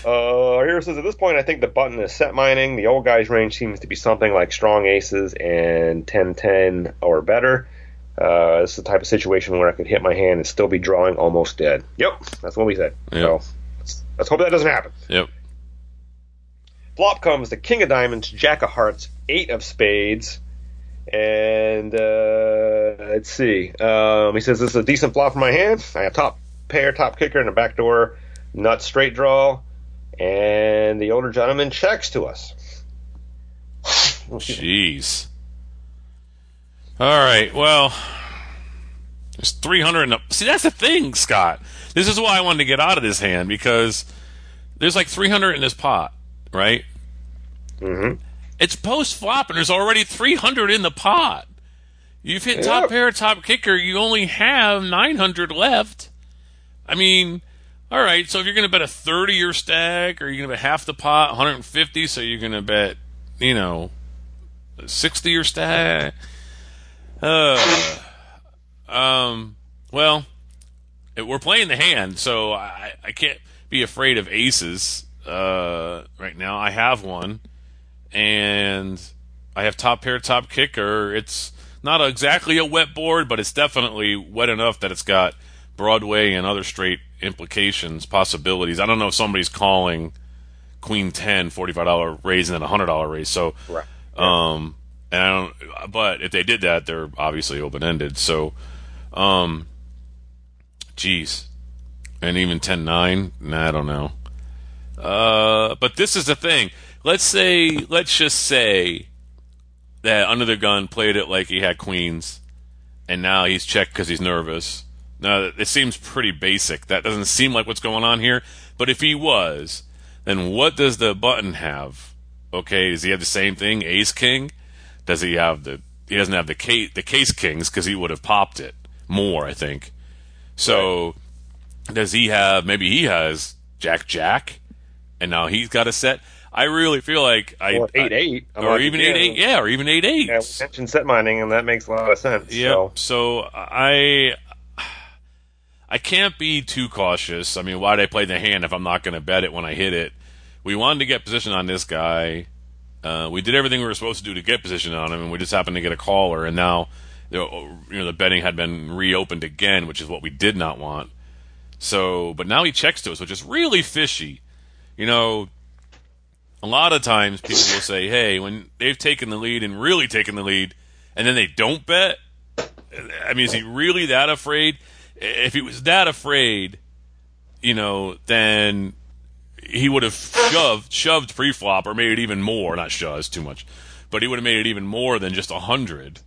uh, here says at this point, I think the button is set mining. The old guy's range seems to be something like strong aces and 10-10 or better. Uh, it's the type of situation where I could hit my hand and still be drawing almost dead. Yep, that's what we said. Yep. So let's, let's hope that doesn't happen. Yep. Flop comes the king of diamonds, jack of hearts, eight of spades, and uh, let's see. Um, he says this is a decent flop for my hand. I have top pair, top kicker, and a backdoor nut straight draw. And the older gentleman checks to us. Jeez. All right. Well, there's 300. The, see, that's the thing, Scott. This is why I wanted to get out of this hand because there's like 300 in this pot, right? Mm-hmm. It's post flop, and there's already 300 in the pot. You've hit top pair, top kicker. You only have 900 left. I mean, all right. So if you're going to bet a 30 year stack, or you're going to bet half the pot, 150, so you're going to bet, you know, 60 year stack. Uh, um. Well, we're playing the hand, so I, I can't be afraid of aces. Uh, right now I have one, and I have top pair, top kicker. It's not exactly a wet board, but it's definitely wet enough that it's got Broadway and other straight implications, possibilities. I don't know if somebody's calling Queen 10 $45 raise and then a $100 raise. So, right. um, and I don't, but if they did that, they're obviously open ended. So, um, geez. And even 10 9, nah, I don't know. Uh, but this is the thing. Let's say, let's just say that under the gun played it like he had queens, and now he's checked because he's nervous now, it seems pretty basic. That doesn't seem like what's going on here. But if he was, then what does the button have? Okay, does he have the same thing, Ace King? Does he have the? He doesn't have the case the case kings because he would have popped it more, I think. So, right. does he have? Maybe he has Jack Jack, and now he's got a set. I really feel like I or eight eight, or even eight eight, yeah, or even eight eight. Yeah, we mentioned set mining, and that makes a lot of sense. Yeah. So. so I I can't be too cautious. I mean, why'd I play the hand if I'm not going to bet it when I hit it? We wanted to get position on this guy. Uh, we did everything we were supposed to do to get position on him, and we just happened to get a caller. And now, you know, the betting had been reopened again, which is what we did not want. So, but now he checks to us, which is really fishy. You know, a lot of times people will say, "Hey, when they've taken the lead and really taken the lead, and then they don't bet." I mean, is he really that afraid? if he was that afraid, you know, then he would have shoved shoved pre-flop or made it even more. Not shoved too much, but he would have made it even more than just a hundred,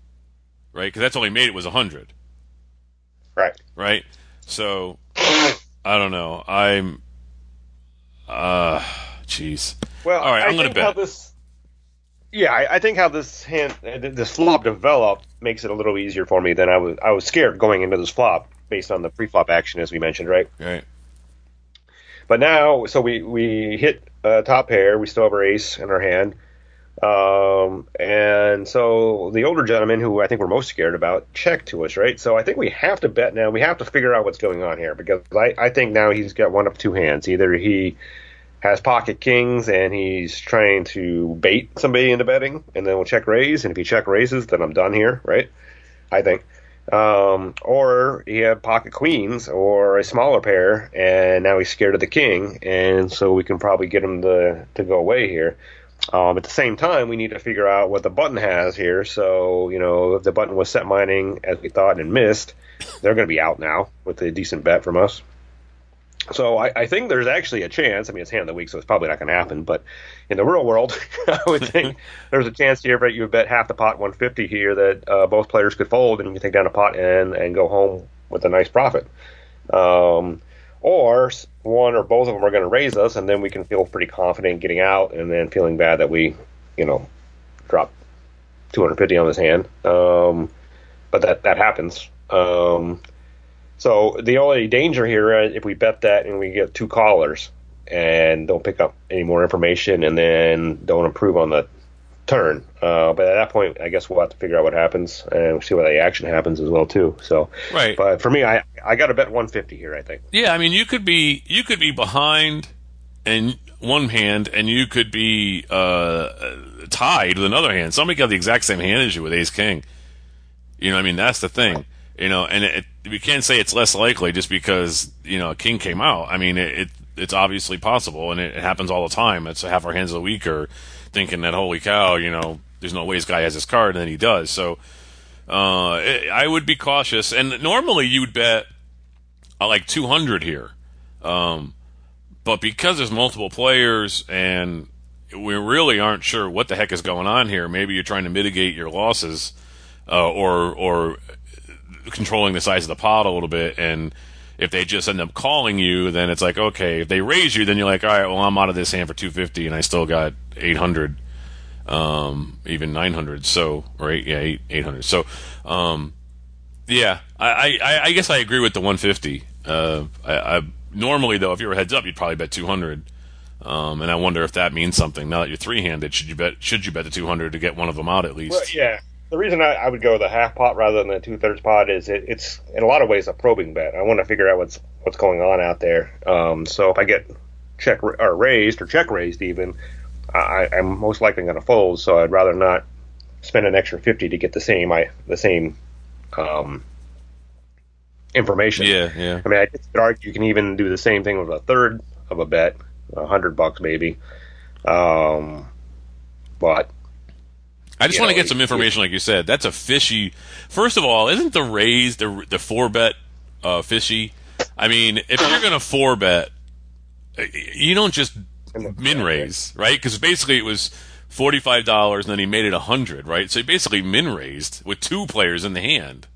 right? Because that's all he made. It was a hundred, right? Right. So I don't know. I'm, uh, jeez. Well, all right. I I'm going to bet. This, Yeah, I, I think how this hand, this flop developed makes it a little easier for me than I was. I was scared going into this flop based on the pre-flop action, as we mentioned, right? Right. But now, so we we hit uh, top pair. We still have our ace in our hand. Um, and so the older gentleman, who I think we're most scared about, checked to us, right? So I think we have to bet now. We have to figure out what's going on here because I, I think now he's got one of two hands. Either he has pocket kings and he's trying to bait somebody into betting, and then we'll check raise. And if he check raises, then I'm done here, right? I think. Um, or he had pocket queens or a smaller pair, and now he's scared of the king, and so we can probably get him to to go away here. Um, at the same time, we need to figure out what the button has here. So, you know, if the button was set mining as we thought and missed, they're going to be out now with a decent bet from us. So I, I think there's actually a chance. I mean, it's hand of the week, so it's probably not going to happen. But in the real world, I would think there's a chance here that you bet half the pot 150 here that uh, both players could fold and you can take down a pot and and go home with a nice profit. Um, or one or both of them are going to raise us, and then we can feel pretty confident getting out, and then feeling bad that we, you know, drop 250 on this hand. Um, but that that happens. Um, so the only danger here, uh, if we bet that and we get two callers and don't pick up any more information, and then don't improve on the turn. Uh, but at that point, I guess we'll have to figure out what happens and see what the action happens as well too. So, right. But for me, I I got to bet 150 here. I think. Yeah, I mean, you could be you could be behind and one hand, and you could be uh, tied with another hand. Somebody got the exact same hand as you with Ace King. You know, I mean, that's the thing. You know, and it, we can't say it's less likely just because you know king came out. I mean, it, it it's obviously possible, and it, it happens all the time. It's half our hands of the week or thinking that holy cow, you know, there's no way this guy has his card, and then he does. So uh, I would be cautious. And normally you'd bet uh, like 200 here, um, but because there's multiple players and we really aren't sure what the heck is going on here. Maybe you're trying to mitigate your losses, uh, or or controlling the size of the pot a little bit and if they just end up calling you, then it's like, okay, if they raise you, then you're like, all right, well, I'm out of this hand for 250 and I still got 800, um, even 900. So, or eight, yeah, eight, 800. So, um, yeah, I, I, I guess I agree with the 150. Uh, I, I normally though, if you were heads up, you'd probably bet 200. Um, and I wonder if that means something. Now that you're three-handed, should you bet? Should you bet the 200 to get one of them out at least? Well, yeah, the reason I, I would go the half pot rather than the two thirds pot is it, it's in a lot of ways a probing bet. I want to figure out what's what's going on out there. Um, so if I get check or raised or check raised even, I, I'm most likely going to fold. So I'd rather not spend an extra fifty to get the same I the same um, information. Yeah, yeah. I mean, I could argue you can even do the same thing with a third of a bet, a hundred bucks maybe. Um, but I just want to get some information, like you said. That's a fishy. First of all, isn't the raise the the four bet uh, fishy? I mean, if you're going to four bet, you don't just min raise, right? Because basically it was forty five dollars, and then he made it a hundred, right? So he basically min raised with two players in the hand.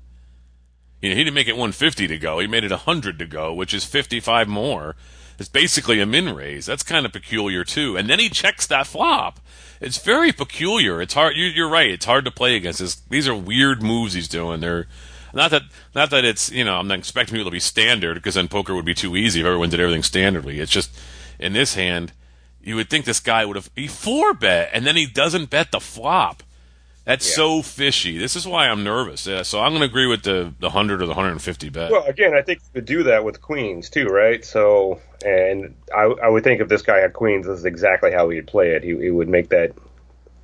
You know, he didn't make it one fifty to go; he made it a hundred to go, which is fifty five more. It's basically a min raise. That's kind of peculiar too. And then he checks that flop it's very peculiar. It's hard. You, are right. It's hard to play against. This. These are weird moves he's doing. They're not that not that it's you know I'm not expecting people to be standard because then poker would be too easy if everyone did everything standardly. It's just in this hand, you would think this guy would have he four bet and then he doesn't bet the flop. That's yeah. so fishy. This is why I'm nervous. Yeah, so I'm going to agree with the the hundred or the 150 bet. Well, again, I think you could do that with queens too, right? So, and I, I would think if this guy had queens, this is exactly how he'd play it. He, he would make that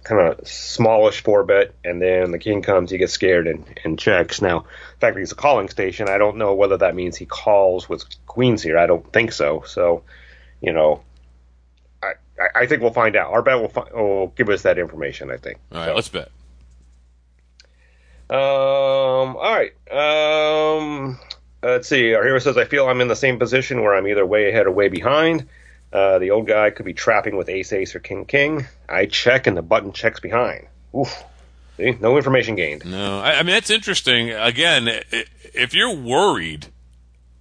kind of smallish four bet, and then the king comes, he gets scared and, and checks. Now, the fact that he's a calling station, I don't know whether that means he calls with queens here. I don't think so. So, you know, I I think we'll find out. Our bet will, fi- will give us that information. I think. All right, so. let's bet. Um. All right. Um. Let's see. Our hero says, "I feel I'm in the same position where I'm either way ahead or way behind. Uh, the old guy could be trapping with ace ace or king king. I check and the button checks behind. Oof. See? No information gained. No. I, I mean, that's interesting. Again, if you're worried,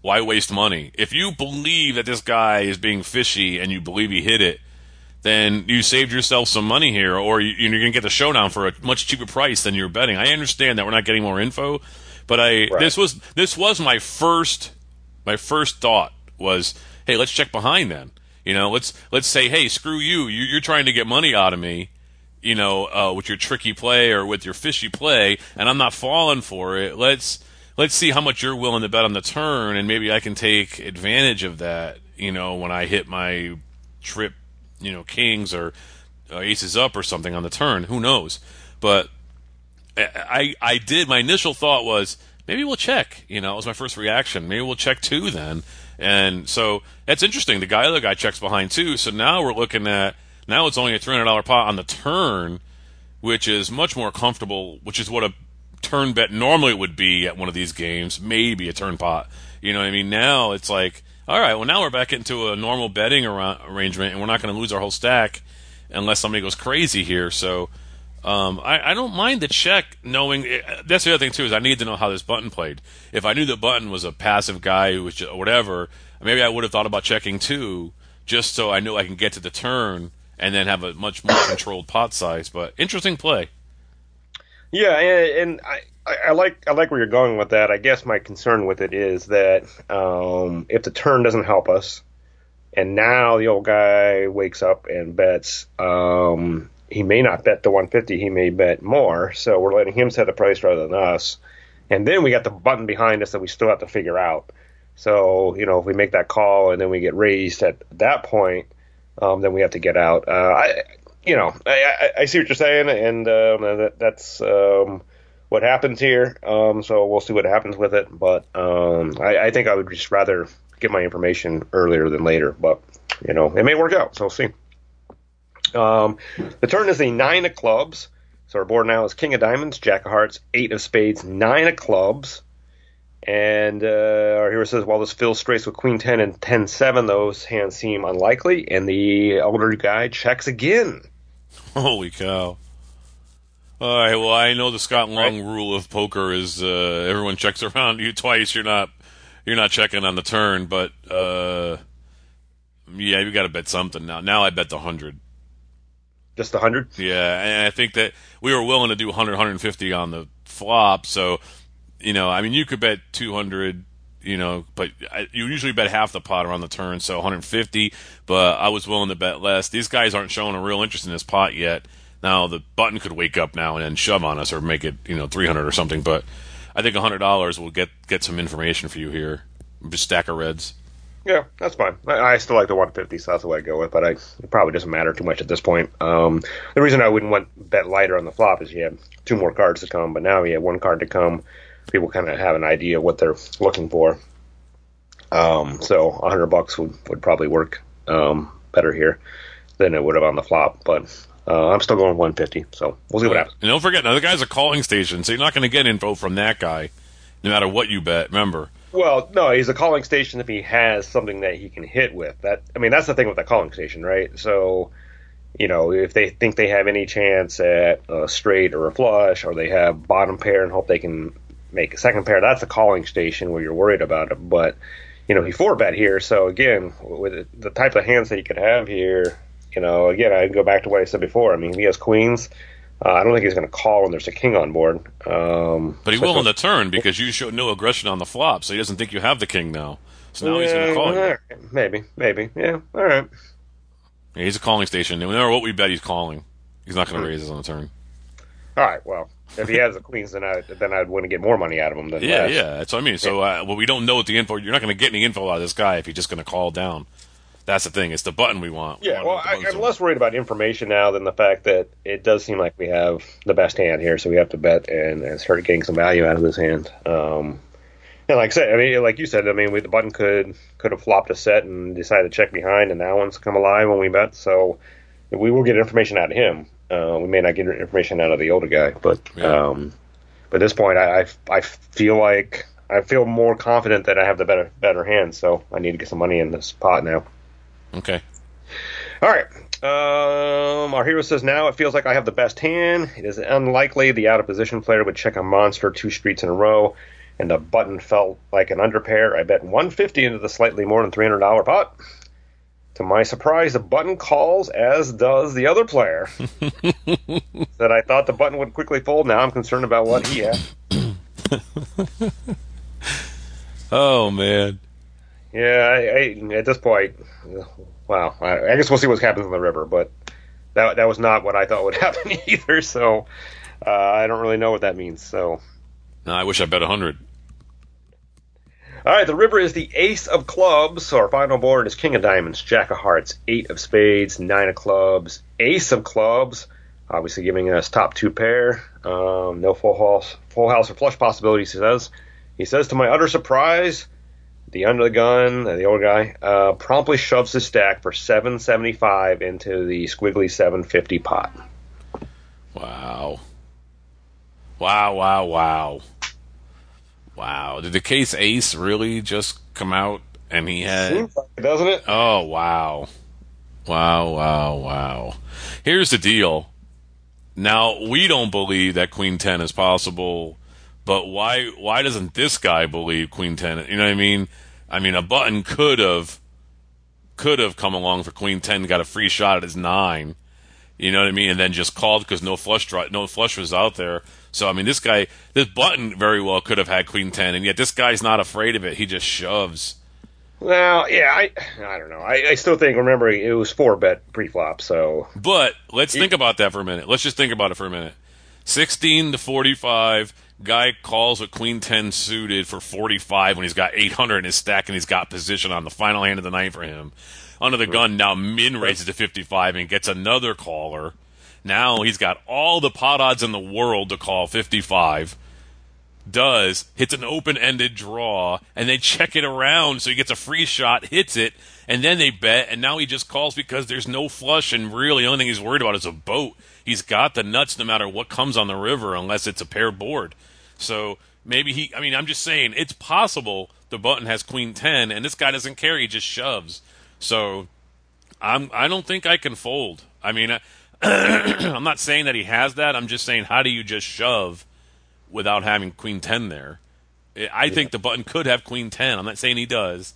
why waste money? If you believe that this guy is being fishy and you believe he hit it, then you saved yourself some money here, or you're going to get the showdown for a much cheaper price than you're betting. I understand that we're not getting more info, but I Right. this was this was my first my first thought was, hey, let's check behind then. You know, let's let's say, hey, screw you, you you're trying to get money out of me. You know, uh, with your tricky play or with your fishy play, and I'm not falling for it. Let's let's see how much you're willing to bet on the turn, and maybe I can take advantage of that. You know, when I hit my trip, you know, kings or uh, aces up or something on the turn. Who knows? But I I did. My initial thought was maybe we'll check. You know, it was my first reaction. Maybe we'll check two then. And so that's interesting. The guy, other guy checks behind two. So now we're looking at now it's only a three hundred dollar pot on the turn, which is much more comfortable. Which is what a turn bet normally would be at one of these games. Maybe a turn pot. You know what I mean? Now it's like, all right, well now we're back into a normal betting ar- arrangement, and we're not going to lose our whole stack unless somebody goes crazy here. So. Um, I, I don't mind the check, knowing that's the other thing too is I need to know how this button played. If I knew the button was a passive guy who was just, whatever, maybe I would have thought about checking too, just so I knew I can get to the turn and then have a much more controlled pot size. But interesting play. Yeah, and, and I, I I like I like where you're going with that. I guess my concern with it is that um, if the turn doesn't help us, and now the old guy wakes up and bets, um, he may not bet the 150. He may bet more. So we're letting him set the price rather than us. And then we got the button behind us that we still have to figure out. So you know, if we make that call and then we get raised at that point, um, then we have to get out. Uh, I, you know, I, I, I see what you're saying, and um, that, that's um, what happens here. Um, so we'll see what happens with it. But um, I, I think I would just rather get my information earlier than later. But you know, it may work out. So we'll see. Um, the turn is a nine of clubs. So our board now is King of Diamonds, Jack of Hearts, Eight of Spades, Nine of Clubs. And uh, our hero says, while this fills straights with Queen 10 and 10 7, those hands seem unlikely. And the elder guy checks again. Holy cow! All right, well I know the Scott Long rule of poker is uh, everyone checks around you twice. You're not you're not checking on the turn, but uh, yeah, you got to bet something now. Now I bet the hundred. Just a 100? Yeah, and I think that we were willing to do 100, 150 on the flop. So, you know, I mean, you could bet 200, you know, but I, you usually bet half the pot around the turn, so 150. But I was willing to bet less. These guys aren't showing a real interest in this pot yet. Now the button could wake up now and then shove on us or make it, you know, 300 or something. But I think $100 will get get some information for you here. Just stack of reds. Yeah, that's fine. I, I still like the 150, so that's the way I go with. But I, it probably doesn't matter too much at this point. Um, the reason I wouldn't want bet lighter on the flop is you have two more cards to come, but now you have one card to come. People kind of have an idea what they're looking for. Um, so 100 bucks would, would probably work um, better here than it would have on the flop. But uh, I'm still going 150, so we'll see what happens. And don't forget, now the guy's a calling station, so you're not going to get info from that guy, no matter what you bet. Remember. Well, no, he's a calling station if he has something that he can hit with. That I mean, that's the thing with the calling station, right? So, you know, if they think they have any chance at a straight or a flush, or they have bottom pair and hope they can make a second pair, that's a calling station where you're worried about it. But you know, he four bet here, so again, with the type of hands that he could have here, you know, again, I go back to what I said before. I mean, he has queens. Uh, I don't think he's going to call when there's a king on board. Um, But he will on the turn because you showed no aggression on the flop, so he doesn't think you have the king now. So now he's going to call you. alright, Maybe, maybe, yeah. All right. Yeah, he's a calling station. No matter what we bet, he's calling. He's not going to raise us on the turn. All right. Well, if he has the queens, then I then I'd want to get more money out of him than Yeah, less. yeah, that's what I mean. So, uh, well, we don't know what the info. You're not going to get any info out of this guy if he's just going to call down. That's the thing. It's the button we want. We Yeah, want well, I, I'm less worried about information now than the fact that it does seem like we have the best hand here, so we have to bet and, and start getting some value out of this hand. Um, and like I said, I mean, like you said, I mean, we, the button could could have flopped a set and decided to check behind, and that one's come alive when we bet. So we will get information out of him. Uh, we may not get information out of the older guy, but Yeah. um, but at this point, I, I I feel like I feel more confident that I have the better better hand. So I need to get some money in this pot now. Okay. All right. Um, our hero says now it feels like I have the best hand. It is unlikely the out of position player would check a monster two streets in a row, and the button felt like an underpair. I bet 150 into the slightly more than $300 pot. To my surprise, the button calls, as does the other player. that I thought the button would quickly fold. Now I'm concerned about what he has. oh man. Yeah, I, I, at this point, wow. I, I, guess we'll see what happens in the river, but that that was not what I thought would happen either. So uh, I don't really know what that means. So no, I wish I bet a hundred. All right, the river is the ace of clubs. So our final board is king of diamonds, jack of hearts, eight of spades, nine of clubs, ace of clubs. Obviously, giving us top two pair. Um, no full house, full house or flush possibilities. He says. He says to my utter surprise, the under the gun, the old guy, uh, promptly shoves his stack for 775 into the squiggly 750 pot. Wow. Wow, wow, wow. Wow. Did the case ace really just come out and he had. Seems like it, doesn't it? Oh, wow. Wow, wow, wow. Here's the deal. Now, we don't believe that Queen 10 is possible, but why why doesn't this guy believe Queen 10? You know what I mean? I mean, a button could have could have come along for Queen 10, got a free shot at his 9. You know what I mean? And then just called because no flush draw, no flush was out there. So I mean, this guy, this button very well could have had queen ten, and yet this guy's not afraid of it. He just shoves. Well, yeah, I I don't know. I, I still think remembering it was four bet pre-flop. So, but let's think about that for a minute. Let's just think about it for a minute. Sixteen to forty-five. Guy calls with queen ten suited for forty-five when he's got eight hundred in his stack and he's got position on the final hand of the night for him. Under the gun now, min raises to fifty-five and gets another caller now he's got all the pot odds in the world to call 55. Does, hits an open ended draw, and they check it around so he gets a free shot, hits it, and then they bet, and now he just calls because there's no flush, and really the only thing he's worried about is a boat. He's got the nuts no matter what comes on the river unless it's a paired board. So maybe he, I mean, I'm just saying, it's possible the button has queen 10, and this guy doesn't care, he just shoves. So I'm, I don't think I can fold. I mean, I'm not saying that he has that. I'm just saying, how do you just shove without having Queen 10 there? I think the button could have Queen 10. I'm not saying he does,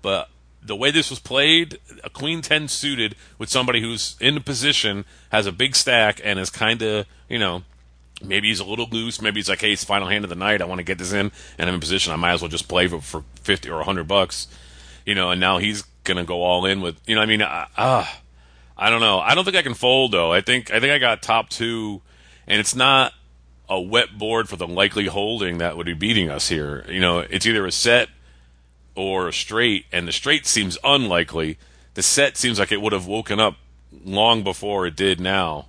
but the way this was played, a Queen 10 suited with somebody who's in a position, has a big stack, and is kind of, you know, maybe he's a little loose. Maybe he's like, hey, it's final hand of the night. I want to get this in, and I'm in position. I might as well just play for, for 50 or 100 bucks, you know, and now he's going to go all in with, you know, I mean, ah. Uh, I don't know. I don't think I can fold though. I think I think I got top two, and it's not a wet board for the likely holding that would be beating us here. You know, it's either a set or a straight, and the straight seems unlikely. The set seems like it would have woken up long before it did now.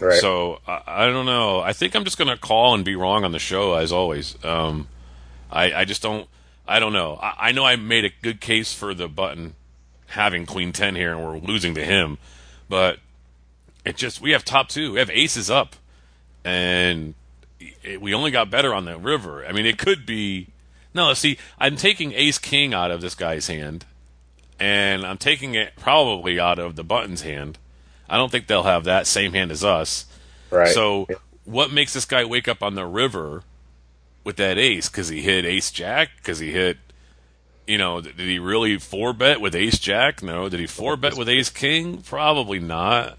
Right. So I, I don't know. I think I'm just going to call and be wrong on the show as always. Um, I, I just don't. I don't know. I, I know I made a good case for the button having queen ten here, and we're losing to him. But it just we have top two. We have aces up, and it, we only got better on the river. I mean, it could be. No, see, I'm taking ace king out of this guy's hand, and I'm taking it probably out of the buttons hand. I don't think they'll have that same hand as us. Right. So, what makes this guy wake up on the river with that ace? Because he hit ace jack? Because he hit you know, did he really four bet with ace jack? No. Did he four bet with ace king? Probably not.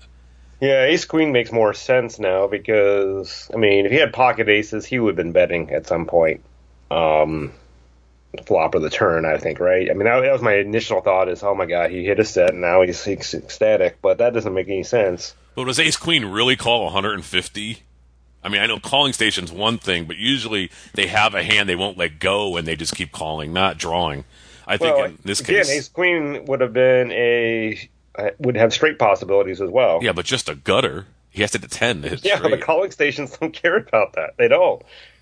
Yeah, ace queen makes more sense now because I mean, if he had pocket aces, he would have been betting at some point. Um, flop of the turn, I think, right? I mean, that, that, was my initial thought: is oh my god, he hit a set, and now he's, he's ecstatic. But that doesn't make any sense. But does ace queen really call 150? I mean, I know calling station's one thing, but usually they have a hand they won't let go and they just keep calling, not drawing. I think well, in this case again, case, Ace Queen would have been a would have straight possibilities as well. Yeah, but just a gutter. He has to ten. Yeah, straight. the calling stations don't care about that. They don't.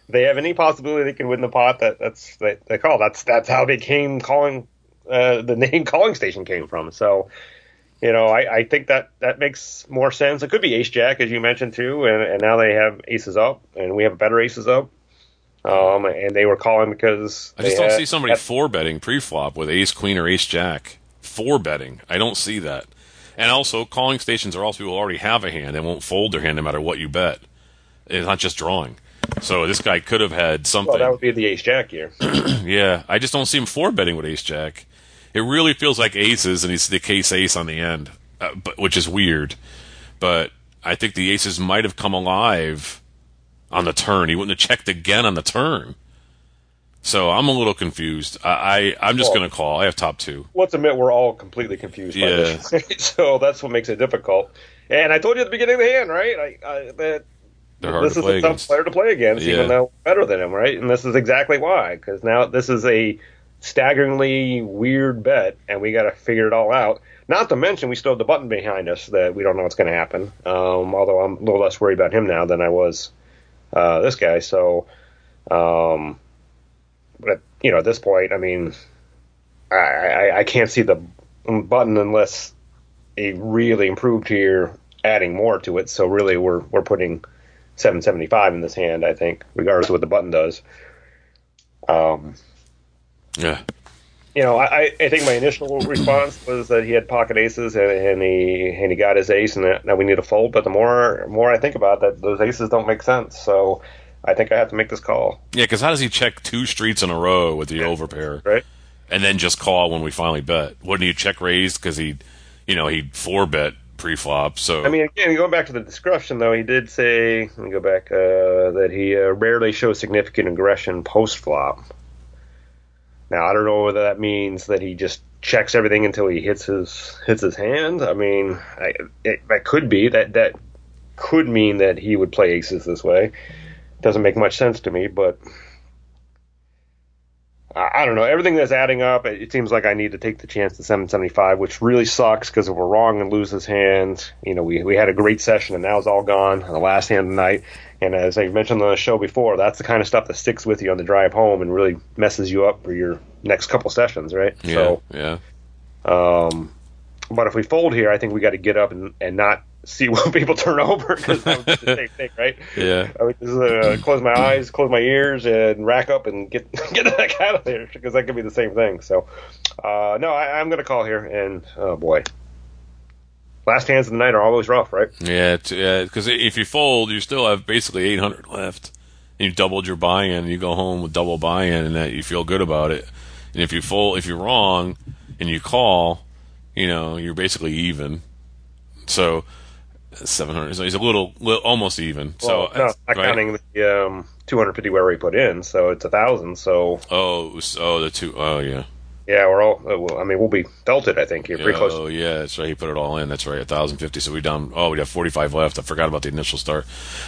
They have any possibility they can win the pot. That that's they, they call. That's that's how they came calling. Uh, the name calling station came from. So you know, I, I think that that makes more sense. It could be ace jack, as you mentioned too, and, and now they have aces up, and we have better aces up. Um, and they were calling because I just don't had, see somebody four betting pre-flop with ace queen or ace jack. Four betting, I don't see that. And also, calling stations are also people who already have a hand and won't fold their hand no matter what you bet. It's not just drawing. So this guy could have had something. Well, that would be the ace jack here. yeah, I just don't see him four betting with ace jack. It really feels like aces, and he's the case ace on the end, uh, but which is weird. But I think the aces might have come alive on the turn. He wouldn't have checked again on the turn. So I'm a little confused. I, I am just Well- going to call. I have top two. let's admit we're all completely confused by Yeah. this. so that's what makes it difficult. And I told you at the beginning of the hand, right? I, I, that hard this is a tough player to play against, Yeah. even though better than him, right? And this is exactly why, because now this is a staggeringly weird bet, and we got to figure it all out. Not to mention, we still have the button behind us that we don't know what's going to happen. Um, although I'm a little less worried about him now than I was uh, this guy. So, um, but you know, at this point, I mean, I, I, I can't see the button unless a really improved here adding more to it. So really, we're we're putting 775 in this hand. I think, regardless of what the button does. Um, Yeah. you know, I, I- think my initial response was that he had pocket aces and, and he and he got his ace, and that, now we need to fold. But the more more I think about that, those aces don't make sense. So I think I have to make this call, Yeah, because how does he check two streets in a row with the overpair right? and then just call when we finally bet? Wouldn't he check raised because he, you know, he'd four bet pre-flop? So I mean, again, going back to the discretion, though, he did say, let me go back, uh, that he uh, rarely shows significant aggression post flop. Now, I don't know whether that means that he just checks everything until he hits his hits his hand. I mean, I, it, that could be that that could mean that he would play aces this way. Doesn't make much sense to me, but I, I don't know. Everything that's adding up, it, it seems like I need to take the chance at 775, which really sucks because if we're wrong and lose his hand, you know, we we had a great session and now it's all gone on the last hand of the night. And as I mentioned on the show before, that's the kind of stuff that sticks with you on the drive home and really messes you up for your next couple sessions, right? yeah, So, yeah. um, but if we fold here, I think we got to get up and, and not see what people turn over because that would be the same thing, right? Yeah. I would just uh, close my eyes, close my ears, and rack up and get get the heck out of there because that could be the same thing. So, uh, no, I, I'm going to call here, and oh boy, last hands of the night are always rough, right? Yeah. Because if you fold, you still have basically 800 left. And you doubled your buy-in, and you go home with double buy-in, and that you feel good about it. And if you fold, if you're wrong, and you call, you know, you're basically even. So 700. So he's a little, little almost even. Well, so no, not right? counting the um, 250 where we put in, so it's a thousand. So Oh, oh, the two. Oh, yeah. yeah, we're all. Uh, well, I mean, we'll be belted. I think here pretty close. Oh, yeah, that's right. He put it all in. That's right. 1,050. So we down. Oh, we have 45 left. I forgot about the initial start.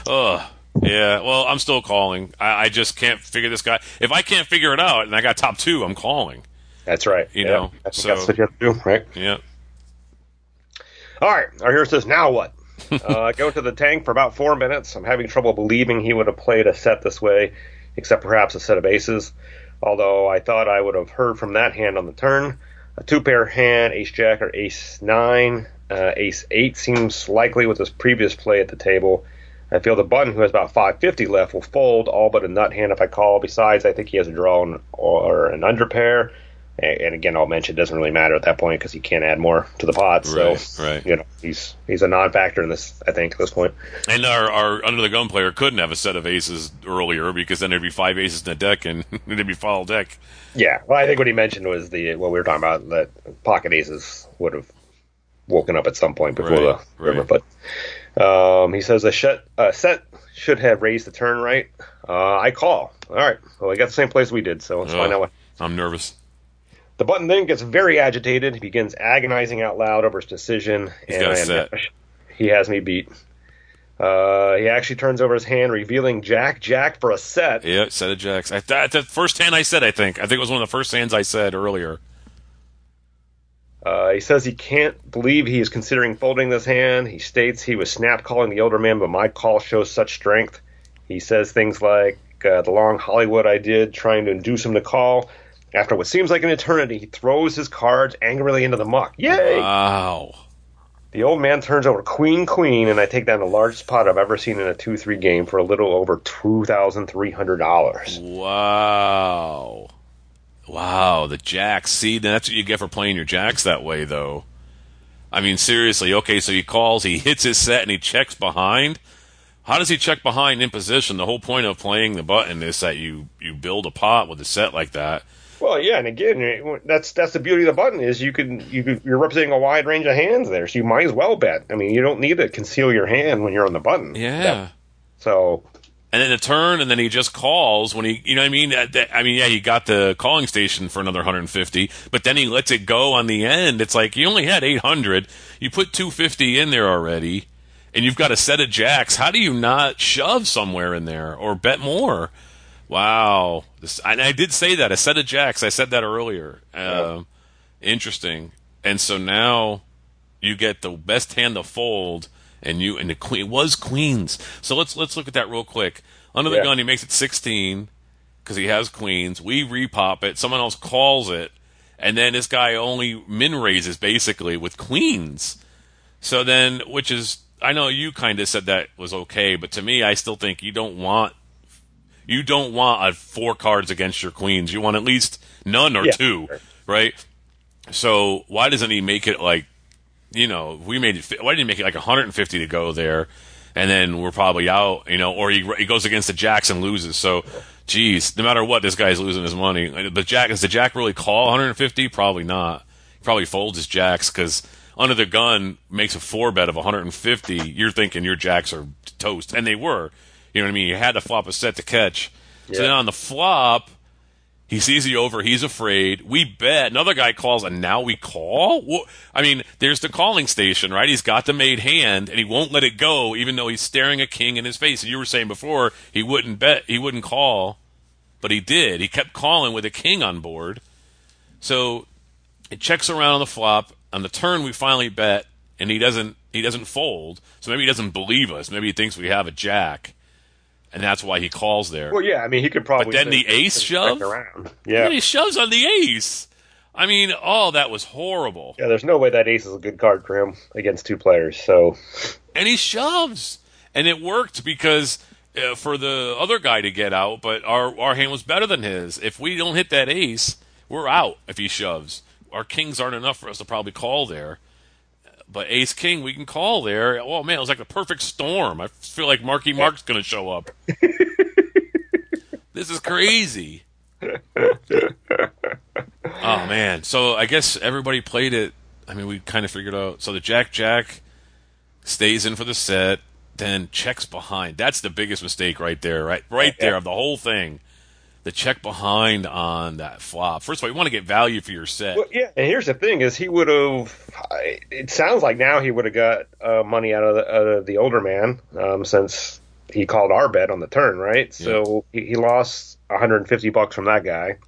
Oh, yeah. Well, I'm still calling. I, I just can't figure this guy. If I can't figure it out and I got top two, I'm calling. That's right. You Yeah, know, so- that's what you have to do, right? Yeah. All right, our hero says, now what? uh, go to the tank for about four minutes. I'm having trouble believing he would have played a set this way, except perhaps a set of aces. Although I thought I would have heard from that hand on the turn. A two pair hand, ace jack or ace nine, uh, ace eight seems likely with his previous play at the table. I feel the button, who has about 550 left, will fold all but a nut hand if I call. Besides, I think he has a draw or an under pair. And again, I'll mention it doesn't really matter at that point because he can't add more to the pot. So, Right, right. you know, he's he's a non-factor in this. I think at this point. And our, our under the gun player couldn't have a set of aces earlier because then there'd be five aces in the deck and it'd be foul deck. Yeah. Well, I think what he mentioned was the what we were talking about that pocket aces would have woken up at some point before Right, the river. right. But um, he says a set, uh, set should have raised the turn right. Uh, I call. All right. Well, we got the same place we did, so let's find out what. I'm nervous. The button then gets very agitated. He begins agonizing out loud over his decision, He's and got a I am set. he has me beat. Uh, he actually turns over his hand, revealing Jack Jack for a set. Yeah, set of jacks. I, that, the first hand I said, I think. I think it was one of the first hands I said earlier. Uh, he says he can't believe he is considering folding this hand. He states he was snap calling the older man, but my call shows such strength. He says things like uh, the long Hollywood I did, trying to induce him to call. After what seems like an eternity, he throws his cards angrily into the muck. Yay! Wow. The old man turns over queen queen, and I take down the largest pot I've ever seen in a two three game for a little over two thousand three hundred dollars. Wow. Wow, the jacks. See, that's what you get for playing your jacks that way, though. I mean, seriously. Okay, so he calls, he hits his set, and he checks behind. How does he check behind in position? The whole point of playing the button is that you you build a pot with a set like that. Well, yeah, and again, that's that's the beauty of the button is you can you can, you're representing a wide range of hands there, so you might as well bet. I mean, you don't need to conceal your hand when you're on the button. Yeah. That- so and then the turn, and then he just calls when he, you know what I mean? That- that- I mean, yeah, he got the calling station for another 150, but then he lets it go on the end. It's like you only had 800. You put 250 in there already, and you've got a set of jacks. How do you not shove somewhere in there or bet more? Wow. This, and I did say that a set of jacks. I said that earlier. Um, Interesting. And so now you get the best hand to fold, and you and the queen it was queens. So let's let's look at that real quick. Under the Yeah. gun, he makes it sixteen because he has queens. We repop it. Someone else calls it, and then this guy only min raises basically with queens. So then, which is I know you kind of said that was okay, but to me, I still think you don't want you don't want uh, four cards against your queens. You want at least none or Yeah. two, right? So why doesn't he make it like, you know, we made it. Why didn't he make it like 150 to go there, and then we're probably out, you know, or he he goes against the jacks and loses. So, geez, no matter what, this guy's losing his money. The jack does the jack really call 150? Probably not. He probably folds his jacks because under the gun makes a four bet of 150. You're thinking your jacks are toast, and they were. You know what I mean? You had to flop a set to catch. So then on the flop, he sees the over. He's afraid. We bet. Another guy calls, and now we call. Wha- I mean, there's the calling station, right? He's got the made hand, and he won't let it go, even though he's staring a king in his face. And you were saying before he wouldn't bet, he wouldn't call, but he did. He kept calling with a king on board. So it checks around on the flop. On the turn, we finally bet, and he doesn't. He doesn't fold. So maybe he doesn't believe us. Maybe he thinks we have a jack, and that's why he calls there. well, yeah, I mean, he could probably. But then the ace shove? around. Yeah, Yeah, he shoves on the ace. I mean, oh, that was horrible. yeah. There's no way that ace is a good card for him against two players. So And he shoves, and it worked because uh, for the other guy to get out, but our our hand was better than his. If we don't hit that ace, we're out. If he shoves, our kings aren't enough for us to probably call there. But ace king, we can call there. Oh man, it was like the perfect storm. I feel like Marky Mark's going to show up. this is crazy. oh man, so I guess everybody played it. I mean, we kind of figured out. So the Jack Jack stays in for the set, then checks behind. That's the biggest mistake right there, right, right there of the whole thing. The check behind on that flop. First of all, you want to get value for your set. Well, yeah, and here's the thing: is he would have. It sounds like now he would have got uh, money out of the, out of the older man um, since he called our bet on the turn, right? So he, he lost 150 bucks from that guy,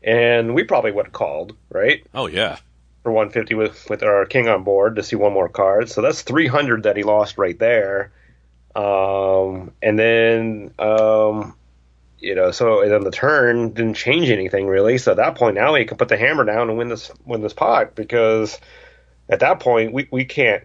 and we probably would have called, right, Oh yeah, for 150 with with our king on board to see one more card. So that's 300 that he lost right there. Um, and then um, you know, so and then the turn didn't change anything really. So at that point, now he can put the hammer down and win this win this pot because at that point we, we can't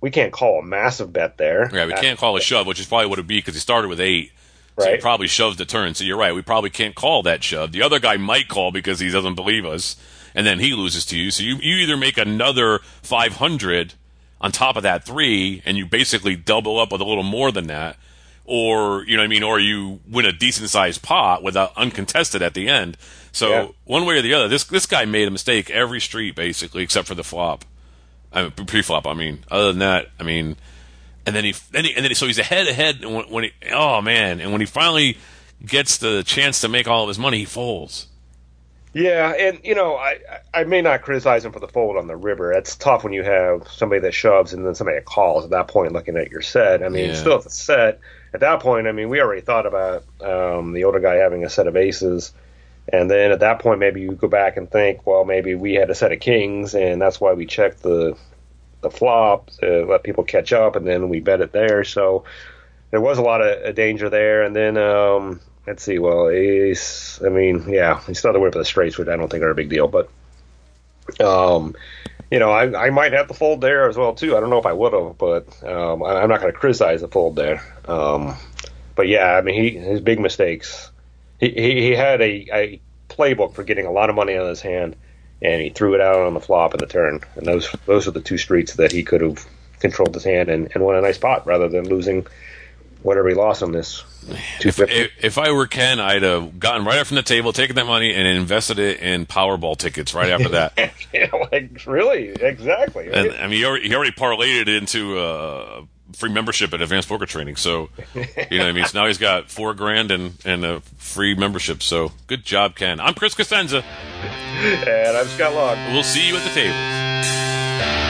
we can't call a massive bet there. yeah. We can't call a shove, which is probably what it'd be because he started with eight. So he Right. probably shoves the turn. So you're right. We probably can't call that shove. The other guy might call because he doesn't believe us, and then he loses to you. So you, you either make another 500 on top of that three, and you basically double up with a little more than that, or you know what I mean, or you win a decent sized pot without uncontested at the end. So Yeah. one way or the other, this this guy made a mistake every street basically, except for the flop. I mean, pre-flop. I mean, other than that, I mean, and then he, then he, and then he, so he's ahead, ahead. And when, when he, oh man, and when he finally gets the chance to make all of his money, he folds. Yeah, and you know, I I may not criticize him for the fold on the river. It's tough when you have somebody that shoves and then somebody that calls at that point looking at your set. I mean, Yeah. still at the set. At that point, I mean, we already thought about um, the older guy having a set of aces, and then at that point, maybe you go back and think, well, maybe we had a set of kings, and that's why we checked the the flop to let people catch up, and then we bet it there. So there was a lot of uh, danger there, and then um, let's see. Well, ace. I mean, yeah, he's not to win for the straights, which I don't think are a big deal, but um, you know, I, I might have to fold there as well too. I don't know if I would have, but um, I, I'm not going to criticize the fold there. Um, but yeah, I mean, he his big mistakes. He he, he had a, a playbook for getting a lot of money on his hand, and he threw it out on the flop and the turn, and those those are the two streets that he could have controlled his hand and, and won a nice pot rather than losing whatever he lost on this. If, if, if I were Ken, I'd have gotten right up from the table, taken that money, and invested it in Powerball tickets right after that. yeah, like really, exactly. And I mean, he already, he already parlayed it into uh, free membership at Advanced Poker Training. So, you know, what I mean, so now he's got four grand and and a free membership. So, good job, Ken. I'm Chris Cosenza, and I'm Scott Long. We'll see you at the table.